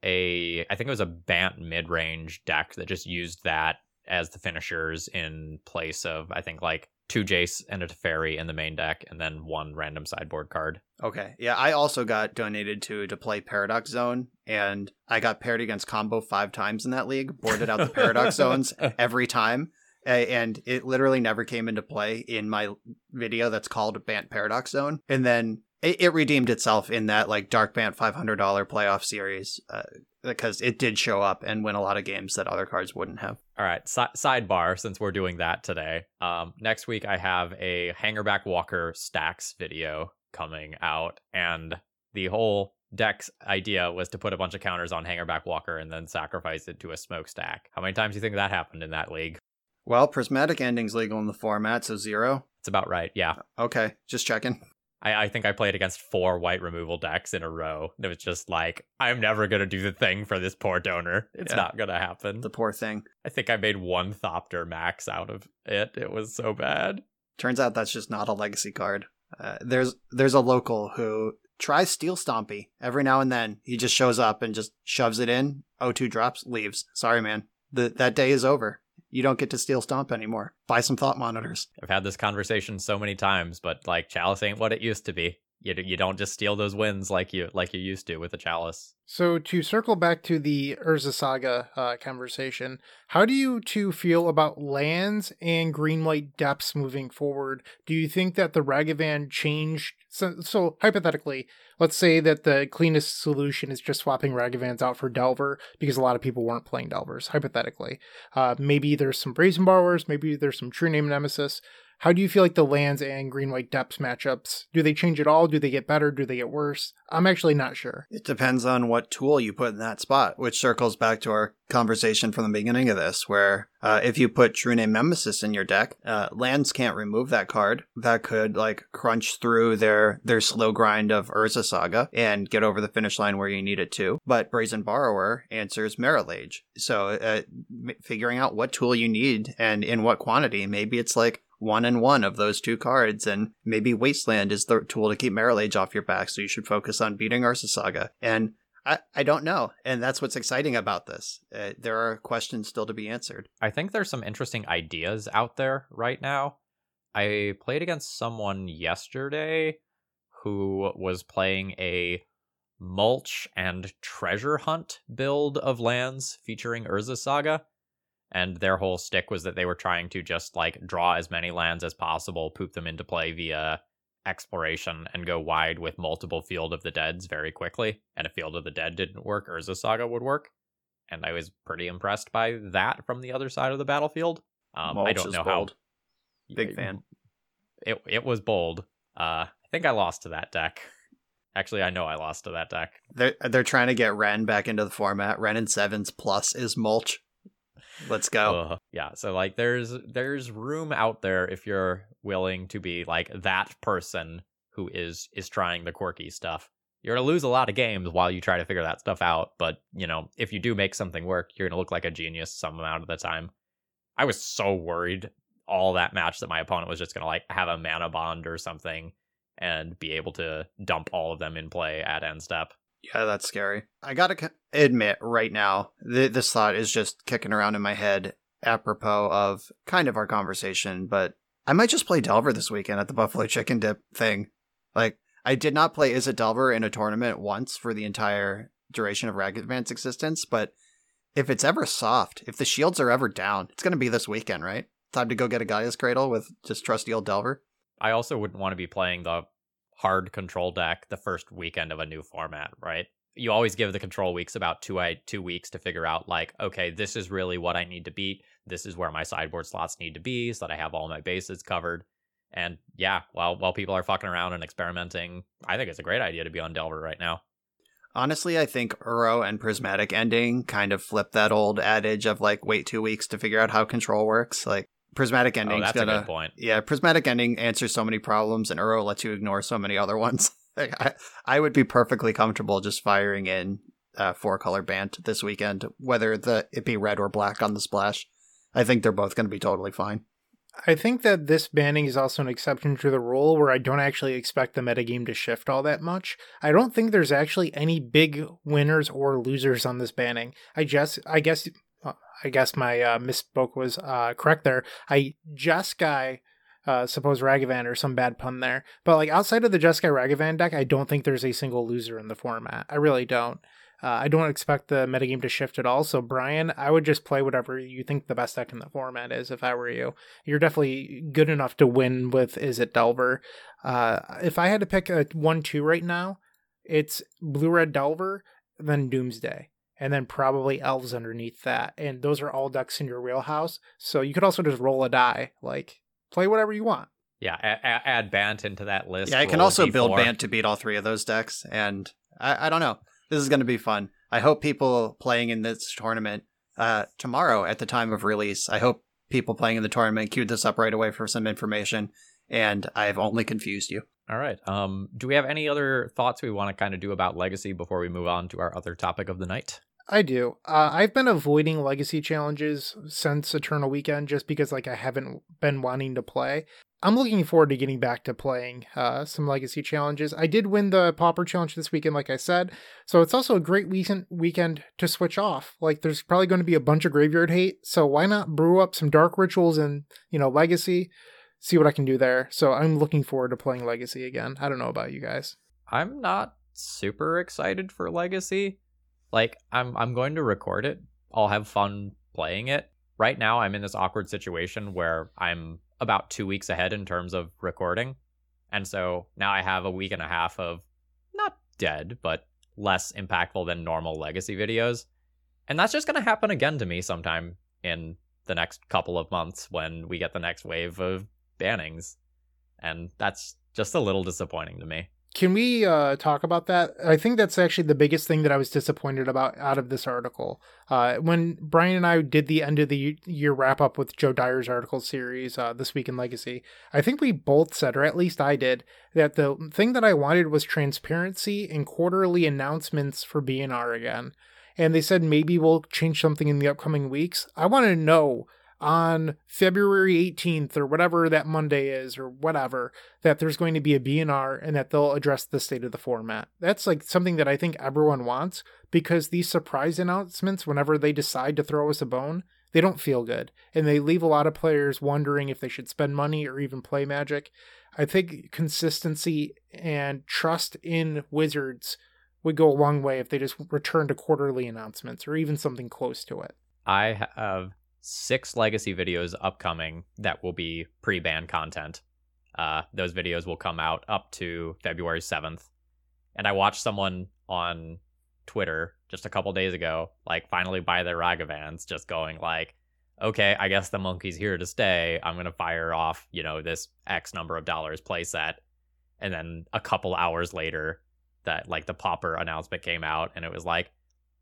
C: a I think it was a Bant mid range deck that just used that as the finishers in place of I think like two Jace and a Teferi in the main deck, and then one random sideboard card.
D: Okay, yeah, I also got donated to to play Paradox Zone, and I got paired against combo five times in that league. Boarded out the Paradox Zones every time, and it literally never came into play in my video that's called Bant Paradox Zone. And then it, it redeemed itself in that like Dark hundred dollar playoff series uh, because it did show up and win a lot of games that other cards wouldn't have.
C: All right, si- sidebar since we're doing that today. Um, next week I have a Hangerback Walker stacks video coming out, and the whole deck's idea was to put a bunch of counters on Hangerback Walker and then sacrifice it to a smokestack. How many times do you think that happened in that league?
D: Well, prismatic ending's legal in the format, so zero.
C: It's about right, yeah.
D: Okay, just checking.
C: I, I think I played against four white removal decks in a row. It was just like, I'm never gonna do the thing for this poor donor. It's
D: Yeah.
C: not gonna happen.
D: The poor thing.
C: I think I made one Thopter max out of it. It was so bad.
D: Turns out that's just not a legacy card. Uh, there's there's a local who tries Steel Stompy every now and then. He just shows up and just shoves it in. O2 drops, leaves. Sorry, man. The, that day is over. You don't get to Steel Stomp anymore. Buy some thought monitors.
C: I've had this conversation so many times, but like Chalice ain't what it used to be. You you don't just steal those wins like you like you used to with the Chalice.
B: So to circle back to the Urza Saga uh, conversation, how do you two feel about lands and green white depths moving forward? Do you think that the Ragavan changed? So, so hypothetically, let's say that the cleanest solution is just swapping Ragavans out for Delver because a lot of people weren't playing Delvers. Hypothetically, uh, maybe there's some Brazen Borrowers, maybe there's some True Name Nemesis. How do you feel like the lands and green white depths matchups? Do they change at all? Do they get better? Do they get worse? I'm actually not sure.
D: It depends on what tool you put in that spot, which circles back to our conversation from the beginning of this, where uh, if you put True Name Nemesis in your deck, uh, lands can't remove that card. That could like crunch through their their slow grind of Urza Saga and get over the finish line where you need it to. But Brazen Borrower answers Marit Lage. So uh, figuring out what tool you need and in what quantity, maybe it's like one and one of those two cards, and maybe Wasteland is the tool to keep Marit Lage off your back, so you should focus on beating Urza Saga. And I, I don't know. And that's what's exciting about this. Uh, there are questions still to be answered.
C: I think there's some interesting ideas out there right now. I played against someone yesterday who was playing a mulch and treasure hunt build of lands featuring Urza Saga and their whole stick was that they were trying to just like draw as many lands as possible, poop them into play via exploration, and go wide with multiple Field of the Deads very quickly. And if Field of the Dead didn't work, Urza Saga would work. And I was pretty impressed by that from the other side of the battlefield. Um, I don't know bold.
D: how. Big fan.
C: It it was bold. Uh, I think I lost to that deck. Actually, I know I lost to that deck.
D: They're they're trying to get Wrenn back into the format. Wrenn and Sevens plus is mulch. Let's go. Uh,
C: yeah, so like there's there's room out there if you're willing to be like that person who is is trying the quirky stuff. You're to lose a lot of games while you try to figure that stuff out, but you know, if you do make something work, you're to look like a genius some amount of the time. I was so worried all that match that my opponent was just to like have a Manabond or something and be able to dump all of them in play at end step.
D: Yeah, that's scary. I gotta admit right now, th- this thought is just kicking around in my head apropos of kind of our conversation, but I might just play Delver this weekend at the Buffalo Chicken Dip thing. Like, I did not play Izzet Delver in a tournament once for the entire duration of Ragavan's existence, but if it's ever soft, if the shields are ever down, it's going to be this weekend, right? Time to go get a Gaea's Cradle with just trusty old Delver.
C: I also wouldn't want to be playing the hard control deck the first weekend of a new format, right? You always give the control weeks about two i two weeks to figure out like, okay, this is really what I need to beat. This is where my sideboard slots need to be so that I have all my bases covered. And yeah, while while people are fucking around and experimenting, I think it's a great idea to be on Delver right now.
D: Honestly, I think Uro and Prismatic Ending kind of flip that old adage of like wait two weeks to figure out how control works. Like prismatic ending.
C: Oh, that's
D: gonna,
C: a good point.
D: Yeah, prismatic ending answers so many problems, and Uro lets you ignore so many other ones. I, I would be perfectly comfortable just firing in uh, four color Bant this weekend, whether the it be red or black on the splash. I think they're both going to be totally fine.
B: I think that this banning is also an exception to the rule where I don't actually expect the metagame to shift all that much. I don't think there's actually any big winners or losers on this banning. I just I guess I guess my uh, misspoke was uh, correct there. I Jeskai, uh, suppose Ragavan or some bad pun there. But like outside of the Jeskai Ragavan deck, I don't think there's a single loser in the format. I really don't. Uh, I don't expect the metagame to shift at all. So, Brian, I would just play whatever you think the best deck in the format is if I were you. You're definitely good enough to win with Izzet Delver. Uh, if I had to pick a 1 2 right now, it's Blue Red Delver, then Doomsday and then probably elves underneath that. And those are all ducks in your wheelhouse. So you could also just roll a die, like play whatever you want.
C: Yeah, add, add Bant into that list.
D: Yeah, I can also build Bant to beat all three of those decks. And I, I don't know. This is going to be fun. I hope people playing in this tournament uh, tomorrow at the time of release, I hope people playing in the tournament queued this up right away for some information. And I've only confused you.
C: All right. Um, do we have any other thoughts we want to kind of do about Legacy before we move on to our other topic of the night?
B: I do. Uh, I've been avoiding legacy challenges since Eternal Weekend just because like I haven't been wanting to play. I'm looking forward to getting back to playing uh, some legacy challenges. I did win the Pauper challenge this weekend, like I said, so it's also a great weekend weekend to switch off. Like, there's probably going to be a bunch of graveyard hate, so why not brew up some dark rituals and you know legacy, see what I can do there. So I'm looking forward to playing legacy again. I don't know about you guys.
C: I'm not super excited for legacy. Like, I'm I'm going to record it. I'll have fun playing it. Right now, I'm in this awkward situation where I'm about two weeks ahead in terms of recording. And so now I have a week and a half of not dead, but less impactful than normal legacy videos. And that's just going to happen again to me sometime in the next couple of months when we get the next wave of bannings. And that's just a little disappointing to me.
B: Can we uh, talk about that? I think that's actually the biggest thing that I was disappointed about out of this article. Uh, when Brian and I did the end of the year wrap up with Joe Dyer's article series, uh, This Week in Legacy, I think we both said, or at least I did, that the thing that I wanted was transparency and quarterly announcements for BNR again. And they said maybe we'll change something in the upcoming weeks. I want to know on February 18th or whatever that Monday is or whatever that there's going to be a BNR and that they'll address the state of the format. That's like something that I think everyone wants because these surprise announcements whenever they decide to throw us a bone, they don't feel good and they leave a lot of players wondering if they should spend money or even play Magic. I think consistency and trust in Wizards would go a long way if they just return to quarterly announcements or even something close to it.
C: I have six legacy videos upcoming that will be pre-ban content. Uh, those videos will come out up to February 7th. And I watched someone on Twitter just a couple days ago, like finally buy their Ragavans, just going like, okay, I guess the monkey's here to stay. I'm gonna fire off, you know, this X number of dollars playset. And then a couple hours later, that like the Pauper announcement came out, and it was like,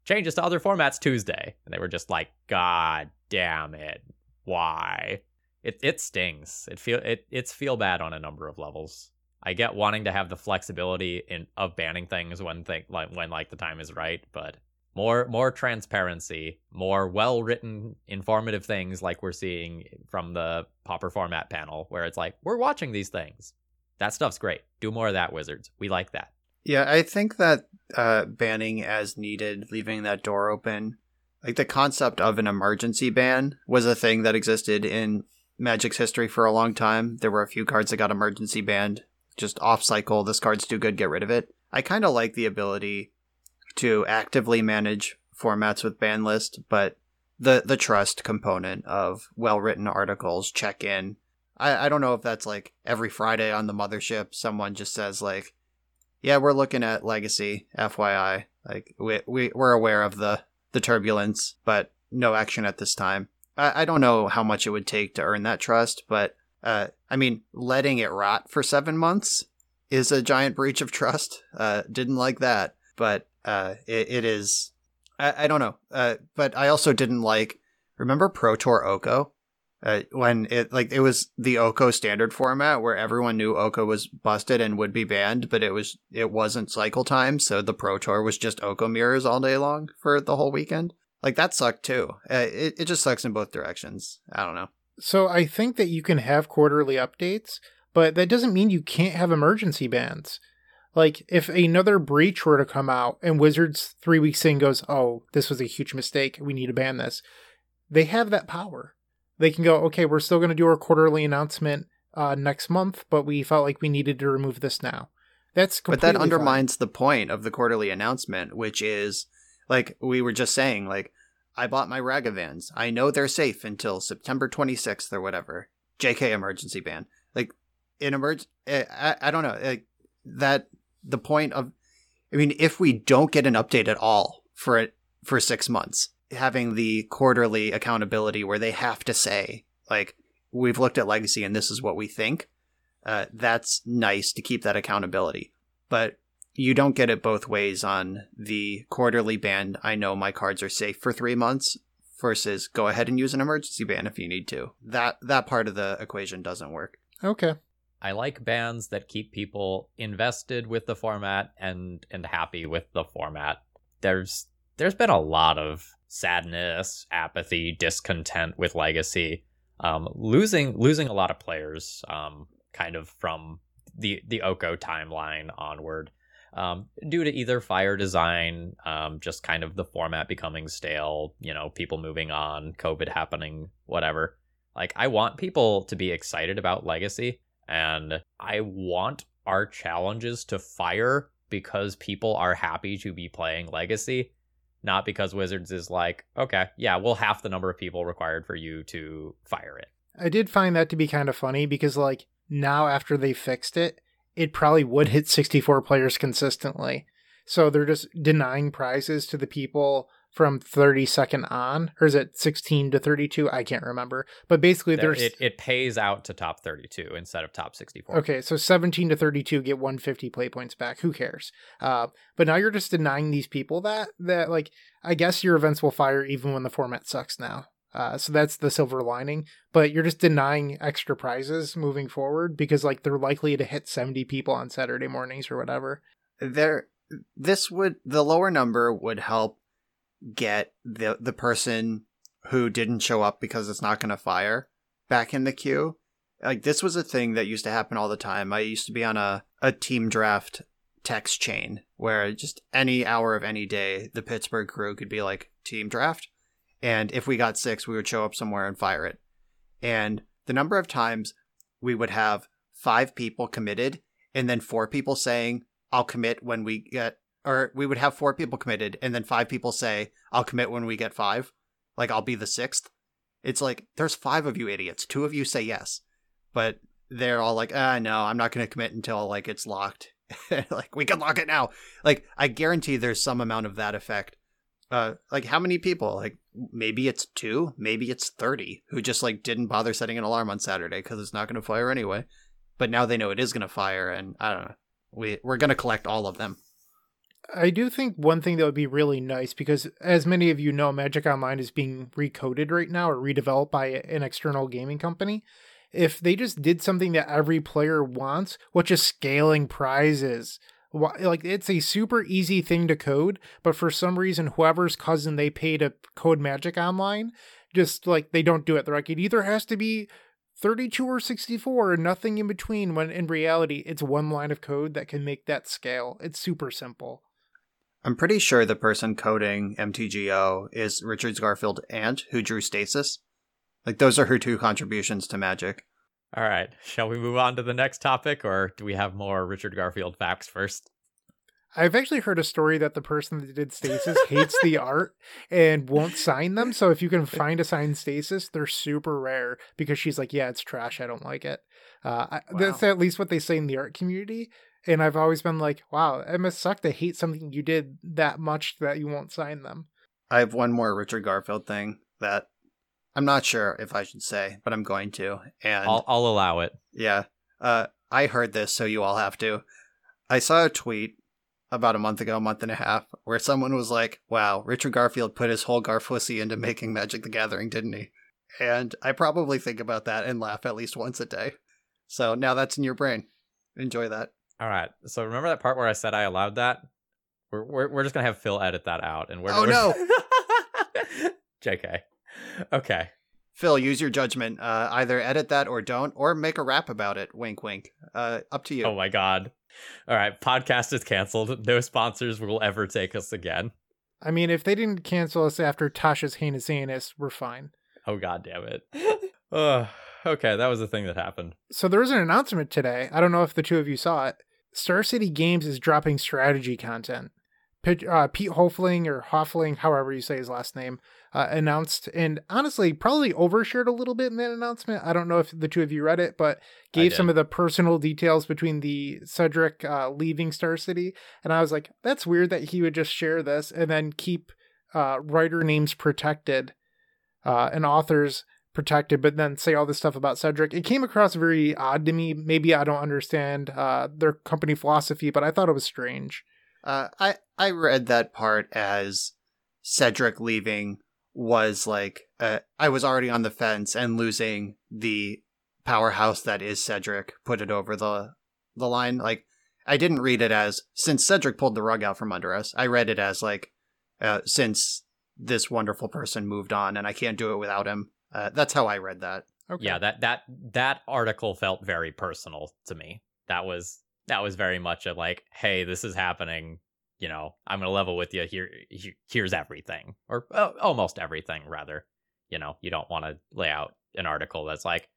C: changes to other formats Tuesday. And they were just like, God damn it. Why? It it stings. It feel it it's feel bad on a number of levels. I get wanting to have the flexibility in of banning things when thing like when like the time is right, but more more transparency, more well written, informative things like we're seeing from the Pauper format panel, where it's like we're watching these things. That stuff's great. Do more of that, Wizards. We like that.
D: Yeah, I think that uh, banning as needed, leaving that door open, like the concept of an emergency ban was a thing that existed in Magic's history for a long time. There were a few cards that got emergency banned, just off cycle. This card's too good, get rid of it. I kind of like the ability to actively manage formats with ban list, but the the trust component of well written articles, check in. I, I don't know if that's like every Friday on the mothership, someone just says like, yeah, we're looking at legacy, FYI. Like we, we we're aware of the the turbulence, but no action at this time. I, I don't know how much it would take to earn that trust, but uh, I mean, letting it rot for seven months is a giant breach of trust. Uh, didn't like that, but uh, it, it is. I, I don't know, uh, but I also didn't like. Remember Pro Tour Oko? Uh, when it like it was the Oko standard format where everyone knew Oko was busted and would be banned, but it was it wasn't cycle time, so the Pro Tour was just Oko mirrors all day long for the whole weekend. Like that sucked too. Uh, it it just sucks in both directions. I don't know.
B: So I think that you can have quarterly updates, but that doesn't mean you can't have emergency bans. Like if another breach were to come out and Wizards three weeks in goes, "Oh, this was a huge mistake. We need to ban this," they have that power they can go, okay, we're still going to do our quarterly announcement uh, next month, but we felt like we needed to remove this now. That's
D: but that undermines fine. the point of the quarterly announcement, which is like we were just saying, like I bought my Ragavans. I know they're safe until September 26th or whatever. JK emergency ban. Like in emerg, eh, I, I don't know like, that. The point of, I mean, if we don't get an update at all for it for six months, having the quarterly accountability where they have to say like we've looked at legacy and this is what we think uh, that's nice to keep that accountability. But you don't get it both ways on the quarterly ban i know my cards are safe for three months versus go ahead and use an emergency ban if you need to. That that part of the equation doesn't work.
B: Okay.
C: I like bans that keep people invested with the format and and happy with the format. There's there's been a lot of sadness, apathy, discontent with Legacy. um, losing losing a lot of players, um, kind of from the the Oko timeline onward, um, due to either fire design, um, just kind of the format becoming stale, you know, people moving on, COVID happening, whatever. Like, I want people to be excited about Legacy, and I want our challenges to fire because people are happy to be playing Legacy, not because Wizards is like, okay, yeah, we'll half the number of people required for you to fire it.
B: I did find that to be kind of funny because, like, now after they fixed it, it probably would hit 64 players consistently. So they're just denying prizes to the people from 32nd on, or is it 16 to 32? I can't remember. But basically, there's
C: it, it pays out to top 32 instead of top 64.
B: Okay, so 17 to 32 get 150 play points back. Who cares? Uh, but now you're just denying these people that that like I guess your events will fire even when the format sucks now. Uh, so that's the silver lining. But you're just denying extra prizes moving forward because like they're likely to hit 70 people on Saturday mornings or whatever.
D: There, this would the lower number would help get the the person who didn't show up because it's not going to fire back in the queue. Like this was a thing that used to happen all the time. I used to be on a a team draft text chain where just any hour of any day the Pittsburgh crew could be like team draft and if we got six, we would show up somewhere and fire it. And the number of times we would have five people committed and then four people saying, I'll commit when we get, or we would have four people committed and then five people say, I'll commit when we get five. Like, I'll be the sixth. It's like, there's five of you idiots. Two of you say yes. But they're all like, ah, no, I'm not going to commit until like it's locked. like, we can lock it now. Like, I guarantee there's some amount of that effect uh like how many people like maybe it's two maybe it's 30 who just like didn't bother setting an alarm on saturday because it's not going to fire anyway but now they know it is going to fire and i don't know we we're going to collect all of them
B: I do think one thing that would be really nice because, as many of you know, Magic Online is being recoded right now or redeveloped by an external gaming company. If they just did something that every player wants, which is scaling prizes, like it's a super easy thing to code but for some reason whoever's cousin they pay to code magic online just like they don't do it. They're like it either has to be 32 or 64 and nothing in between when in reality it's one line of code that can make that scale. It's super simple
D: i'm pretty sure the person coding mtgo is richard's garfield aunt who drew stasis like those are her two contributions to magic
C: all right. Shall we move on to the next topic, or do we have more Richard Garfield facts first?
B: I've actually heard a story that the person that did Stasis hates the art and won't sign them. So if you can find a signed Stasis, they're super rare because she's like, yeah, it's trash. I don't like it. Uh, wow. That's at least what they say in the art community. And I've always been like, wow, it must suck to hate something you did that much that you won't sign them.
D: I have one more Richard Garfield thing that I'm not sure if I should say, but I'm going to. And
C: I'll, I'll allow it.
D: Yeah. Uh, I heard this, so you all have to. I saw a tweet about a month ago, a month and a half, where someone was like, "Wow, Richard Garfield put his whole Garfussy into making Magic the Gathering, didn't he?" And I probably think about that and laugh at least once a day. So now that's in your brain. Enjoy that.
C: All right. So remember that part where I said I allowed that? We're we're, we're just gonna have Phil edit that out, and we're
D: oh
C: we're...
D: no,
C: Jk. Okay.
D: Phil, use your judgment. Uh, either edit that or don't, or make a rap about it. Wink, wink. Uh, up to you.
C: Oh my god. All right, podcast is canceled. No sponsors will ever take us again.
B: I mean, if they didn't cancel us after Tasha's heinous anus, we're fine.
C: Oh god damn it. uh, okay, that was the thing that happened.
B: So there was an announcement today. I don't know if the two of you saw it. Star City Games is dropping strategy content. Uh, Pete Hofling or Hoffling, however you say his last name, uh, announced and honestly probably overshared a little bit in that announcement. I don't know if the two of you read it, but gave some of the personal details between the Cedric uh, leaving Star City, and I was like, that's weird that he would just share this and then keep uh, writer names protected uh, and authors protected, but then say all this stuff about Cedric. It came across very odd to me. Maybe I don't understand uh, their company philosophy, but I thought it was strange.
D: Uh, I I read that part as Cedric leaving was like uh, I was already on the fence and losing the powerhouse that is Cedric put it over the the line. Like I didn't read it as since Cedric pulled the rug out from under us. I read it as like uh, since this wonderful person moved on and I can't do it without him. Uh, that's how I read that.
B: Okay.
C: yeah that that that article felt very personal to me. That was that was very much a like hey this is happening. You know i'm gonna level with you here here- here's everything. Or uh, almost everything rather. You know you don't want to lay out an article that's like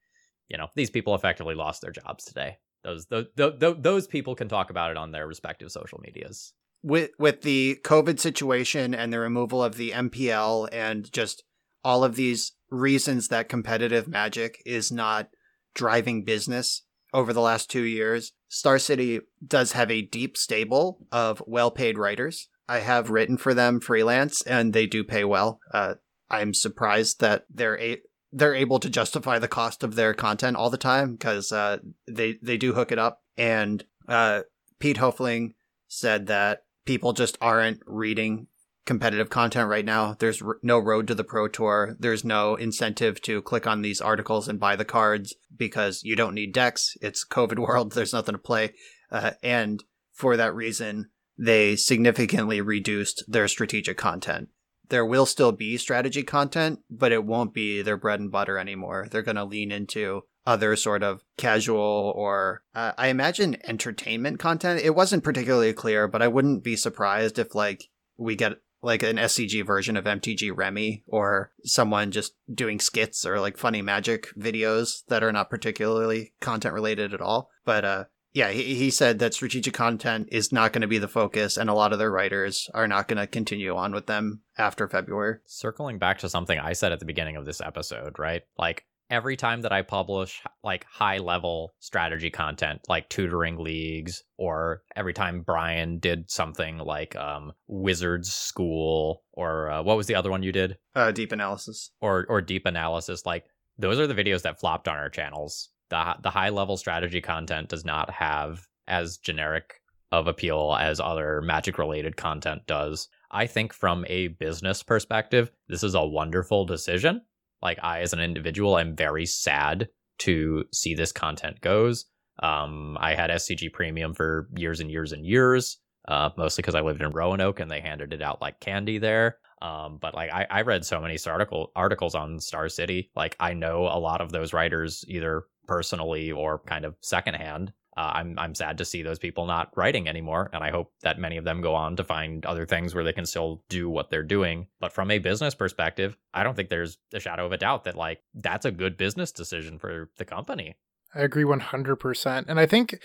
C: you know these people effectively lost their jobs today. Those those those, those people can talk about it on their respective social medias.
D: With with the COVID situation and the removal of the MPL and just all of these reasons that competitive magic is not driving business over the last two years, Star City does have a deep stable of well paid writers. I have written for them freelance and they do pay well. Uh, I'm surprised that they're a- they're able to justify the cost of their content all the time because uh, they they do hook it up. And uh, Pete Hoefling said that people just aren't reading competitive content right now. There's r- no road to the Pro Tour. There's no incentive to click on these articles and buy the cards because you don't need decks. It's COVID world. There's nothing to play. Uh, and for that reason, they significantly reduced their strategic content. There will still be strategy content, but it won't be their bread and butter anymore. They're going to lean into other sort of casual or uh, I imagine entertainment content. It wasn't particularly clear, but I wouldn't be surprised if like we get like an SCG version of MTG Remy or someone just doing skits or like funny magic videos that are not particularly content related at all. But uh yeah, he, he said that strategic content is not going to be the focus, and a lot of their writers are not going to continue on with them after February.
C: circling back to something I said at the beginning of this episode, right? Like every time that I publish like high level strategy content, like tutoring leagues, or every time Brian did something like um, Wizards School, or uh, what was the other one you did,
D: Uh, deep analysis.
C: or or deep analysis, like those are the videos that flopped on our channels. The the high level strategy content does not have as generic of appeal as other magic related content does. I think from a business perspective, this is a wonderful decision. Like I as an individual I'm very sad to see this content goes. Um, I had SCG Premium for years and years and years, uh, mostly because I lived in Roanoke and they handed it out like candy there. Um, but like I, I read so many article articles on Star City. Like I know a lot of those writers either personally or kind of secondhand. Uh, I'm I'm sad to see those people not writing anymore, and I hope that many of them go on to find other things where they can still do what they're doing. But from a business perspective, I don't think there's a shadow of a doubt that like that's a good business decision for the company.
B: I agree 100%. And I think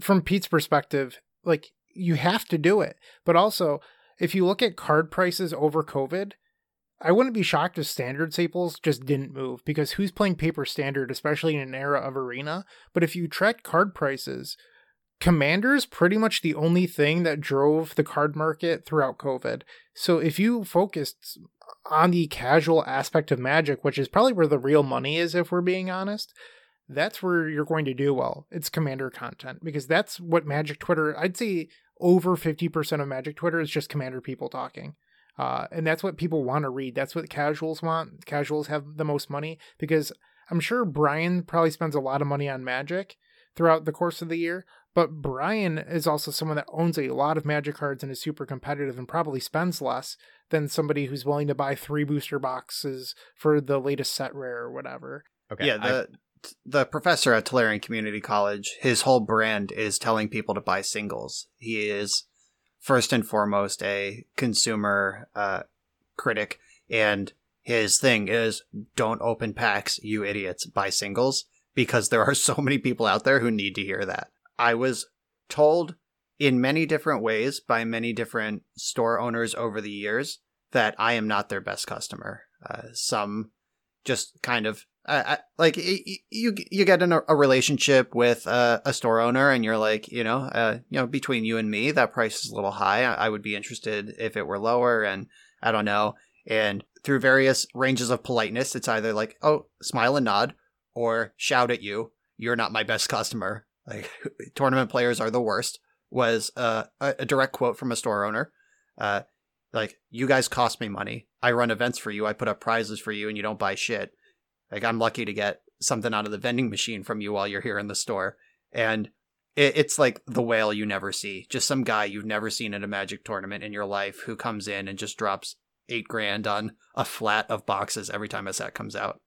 B: from Pete's perspective, like you have to do it. But also, if you look at card prices over COVID, I wouldn't be shocked if standard staples just didn't move because who's playing paper standard, especially in an era of arena? But if you track card prices, Commander's pretty much the only thing that drove the card market throughout COVID. So if you focused on the casual aspect of Magic, which is probably where the real money is, if we're being honest, that's where you're going to do well. It's Commander content because that's what Magic Twitter, I'd say over 50% of Magic Twitter is just Commander people talking. Uh, and that's what people want to read. That's what casuals want. Casuals have the most money because I'm sure Brian probably spends a lot of money on Magic throughout the course of the year. But Brian is also someone that owns a lot of Magic cards and is super competitive and probably spends less than somebody who's willing to buy three booster boxes for the latest set rare or whatever.
C: Okay.
D: yeah,
C: I-
D: the the professor at Tolarian Community College, his whole brand is telling people to buy singles. He is first and foremost a consumer uh, critic, and his thing is don't open packs, you idiots. Buy singles because there are so many people out there who need to hear that. I was told in many different ways by many different store owners over the years that I am not their best customer. Uh, some just kind of uh, I, like you you get in a, a relationship with a store owner and you're like you know uh, you know between you and me that price is a little high. I, I would be interested if it were lower and I don't know. And through various ranges of politeness it's either like oh smile and nod or shout at you. You're not my best customer. Like tournament players are the worst was uh, a, a direct quote from a store owner. Uh, like you guys cost me money. I run events for you. I put up prizes for you and you don't buy shit like i'm lucky to get something out of the vending machine from you while you're here in the store and it, it's like the whale you never see just some guy you've never seen at a magic tournament in your life who comes in and just drops eight grand on a flat of boxes every time a set comes out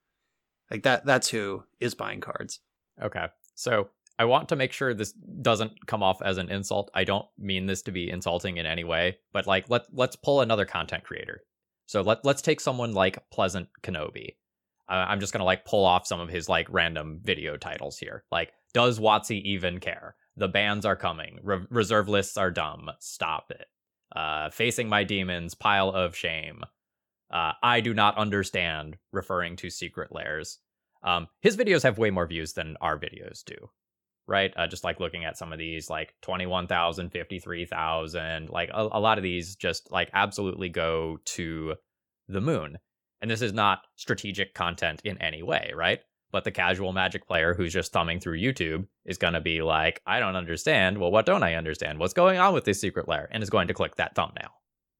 D: Like that that's who is buying cards.
C: Okay. So I want to make sure this doesn't come off as an insult. I don't mean this to be insulting in any way, but like let let's pull another content creator. So let let's take someone like Pleasant Kenobi. Uh, I'm just gonna like pull off some of his like random video titles here. Like, does WotC even care? The bans are coming. Re- reserve lists are dumb. Stop it. Uh, facing my demons. Pile of shame. Uh, I do not understand. Referring to secret lairs. Um, his videos have way more views than our videos do right? Uh, just like looking at some of these, like 21,000, 53,000, like a, a lot of these just like absolutely go to the moon. And this is not strategic content in any way, right? But the casual magic player who's just thumbing through YouTube is going to be like, I don't understand. Well, what don't I understand? What's going on with this secret lair? And is going to click that thumbnail,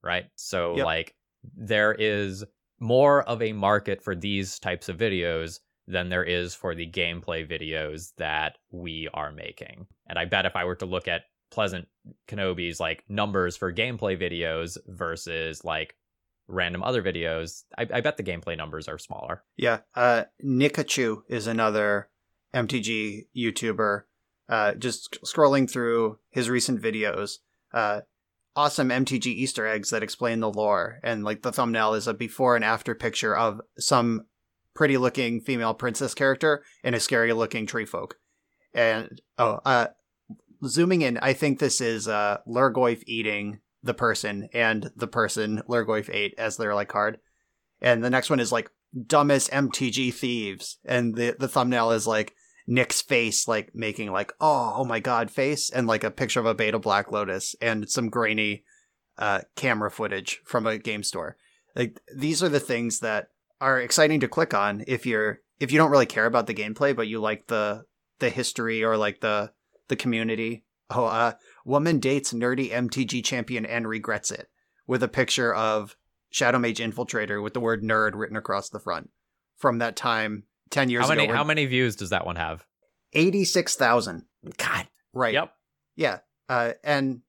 C: right? So, yep. like, there is more of a market for these types of videos than there is for the gameplay videos that we are making. And I bet if I were to look at Pleasant Kenobi's like numbers for gameplay videos versus like random other videos, I, I bet the gameplay numbers are smaller.
D: Yeah. Uh, Nikachu is another MTG YouTuber. Uh, just scrolling through his recent videos, uh, awesome MTG Easter eggs that explain the lore. And like the thumbnail is a before and after picture of some pretty looking female princess character and a scary looking tree folk. And oh, uh, zooming in, I think this is uh, Lhurgoyf eating the person and the person Lhurgoyf ate as their like card. And the next one is like dumbest MTG thieves, and the the thumbnail is like Nick's face, like making like oh oh my god face, and like a picture of a beta Black Lotus and some grainy uh, camera footage from a game store. Like these are the things that are exciting to click on if you're if you don't really care about the gameplay but you like the the history or like the the community. Oh, uh, woman dates nerdy MTG champion and regrets it with a picture of Shadow Mage Infiltrator with the word nerd written across the front from that time 10 years
C: how many,
D: ago.
C: How many views does that one have?
D: 86,000.
C: God.
D: Right.
C: Yep.
D: Yeah. Uh, and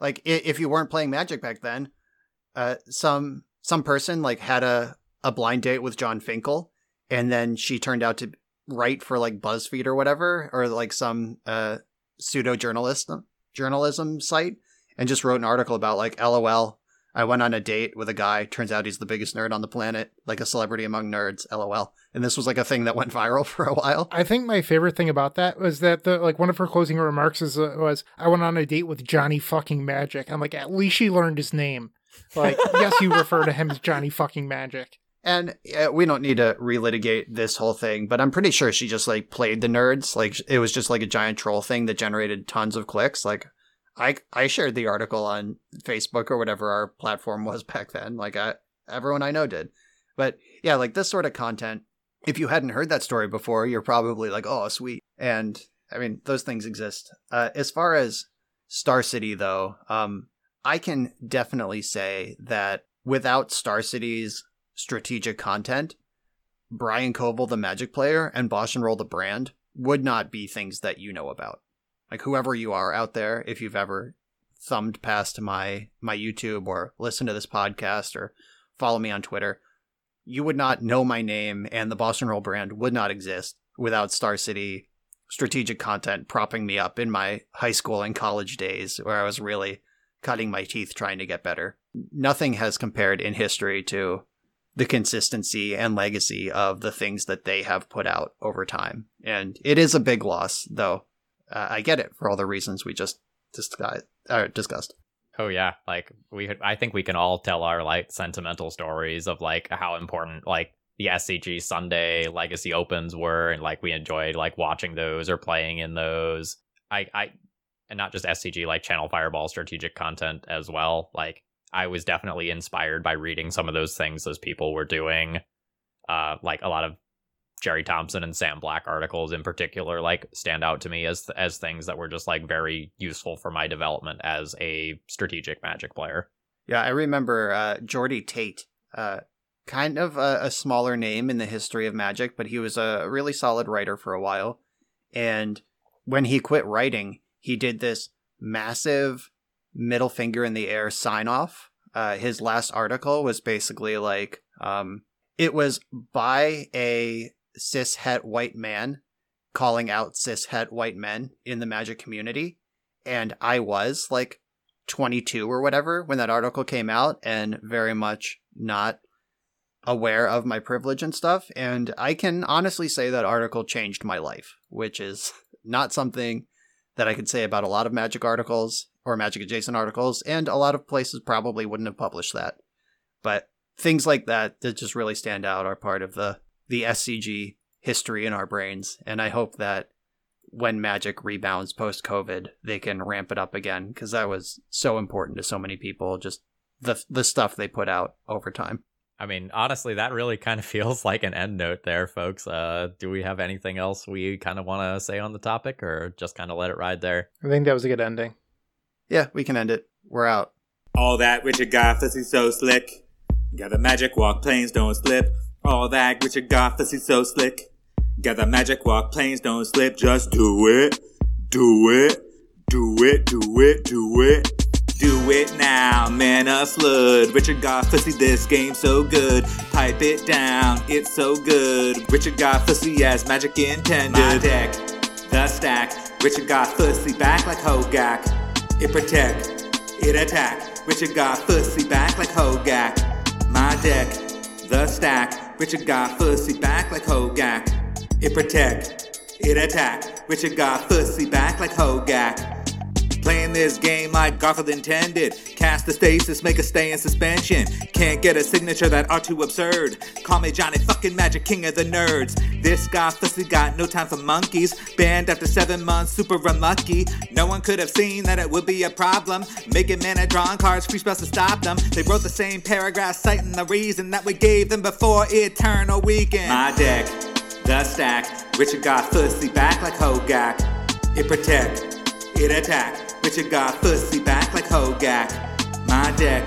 D: like if you weren't playing Magic back then, uh, some some person like had a a blind date with Jon Finkel, and then she turned out to write for like BuzzFeed or whatever, or like some uh, pseudo journalist journalism site, and just wrote an article about like, LOL. I went on a date with a guy. Turns out he's the biggest nerd on the planet, like a celebrity among nerds. LOL. And this was like a thing that went viral for a while.
B: I think my favorite thing about that was that the like one of her closing remarks is, uh, was, "I went on a date with Johnny fucking Magic." I'm like, at least she learned his name. Like, yes, you refer to him as Johnny fucking Magic.
D: And uh, we don't need to relitigate this whole thing, but I'm pretty sure she just like played the nerds. Like it was just like a giant troll thing that generated tons of clicks. Like I I shared the article on Facebook or whatever our platform was back then. Like I everyone I know did. But yeah, like this sort of content, if you hadn't heard that story before, you're probably like, "Oh, sweet." And I mean, those things exist. Uh, as far as Star City though, um I can definitely say that without Star City's strategic content, Brian Coval, the magic player, and Bosch and Roll, the brand, would not be things that you know about. Like whoever you are out there, if you've ever thumbed past my my YouTube or listened to this podcast or follow me on Twitter, you would not know my name and the Boston Roll brand would not exist without Star City strategic content propping me up in my high school and college days where I was really cutting my teeth trying to get better. Nothing has compared in history to the consistency and legacy of the things that they have put out over time. And it is a big loss, though. Uh, I get it for all the reasons we just discussed. Uh, discussed.
C: Oh yeah, like we, I think we can all tell our like sentimental stories of like how important like the SCG Sunday Legacy Opens were, and like we enjoyed like watching those or playing in those. I, I, and not just SCG, like Channel Fireball strategic content as well. Like I was definitely inspired by reading some of those things those people were doing. Uh, like a lot of Gerry Thompson and Sam Black articles in particular, like stand out to me as as things that were just like very useful for my development as a strategic Magic player.
D: Yeah, I remember uh, Jordy Tate, uh, kind of a, a smaller name in the history of Magic, but he was a really solid writer for a while. And when he quit writing, he did this massive middle finger in the air sign off. Uh, his last article was basically like, um, it was by a cis het white man calling out cis het white men in the magic community. And I was like 22 or whatever when that article came out and very much not aware of my privilege and stuff. And I can honestly say that article changed my life, which is not something that I could say about a lot of magic articles or magic adjacent articles. And a lot of places probably wouldn't have published that. But things like that that just really stand out are part of the, the SCG history in our brains. And I hope that when magic rebounds post COVID, they can ramp it up again because that was so important to so many people. Just the the stuff they put out over time.
C: I mean, honestly, that really kind of feels like an end note there, folks. Uh, do we have anything else we kind of want to say on the topic, or just kind of let it ride there?
B: I think that was a good ending.
D: Yeah, we can end it. We're out.
E: All that Richard got, he's so slick. Got the magic walk, planes don't slip. All that Richard got, he's so slick. Got the magic walk, planes don't slip. Just do it, do it, do it, do it, do it. Do it now, man of flood. Richard got fussy, this game so good. Pipe it down, it's so good. Richard got fussy as magic intended. My deck, the stack. Richard got fussy back like Hogaak. It protect, it attack. Richard got fussy back like Hogaak. My deck, the stack. Richard got fussy back like Hogaak. It protect, it attack. Richard got fussy back like Hogaak. Playing this game like Garfield intended. Cast the stasis, make a stay in suspension. Can't get a signature that are too absurd. Call me Johnny fucking Magic King of the Nerds. This guy fussy got no time for monkeys. Banned after seven months, super unlucky. No one could have seen that it would be a problem. Making mana drawing cards, free spells to stop them. They wrote the same paragraph citing the reason that we gave them before Eternal Weekend. My deck, the stack. Richard got fussy back like Hogaak. It protect, it attack. Richard got fussy back like Hogaak. My deck,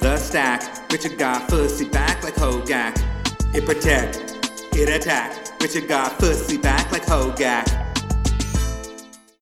E: the stack. Richard got fussy back like Hogaak. It protect, it attack. Richard got fussy back like Hogaak.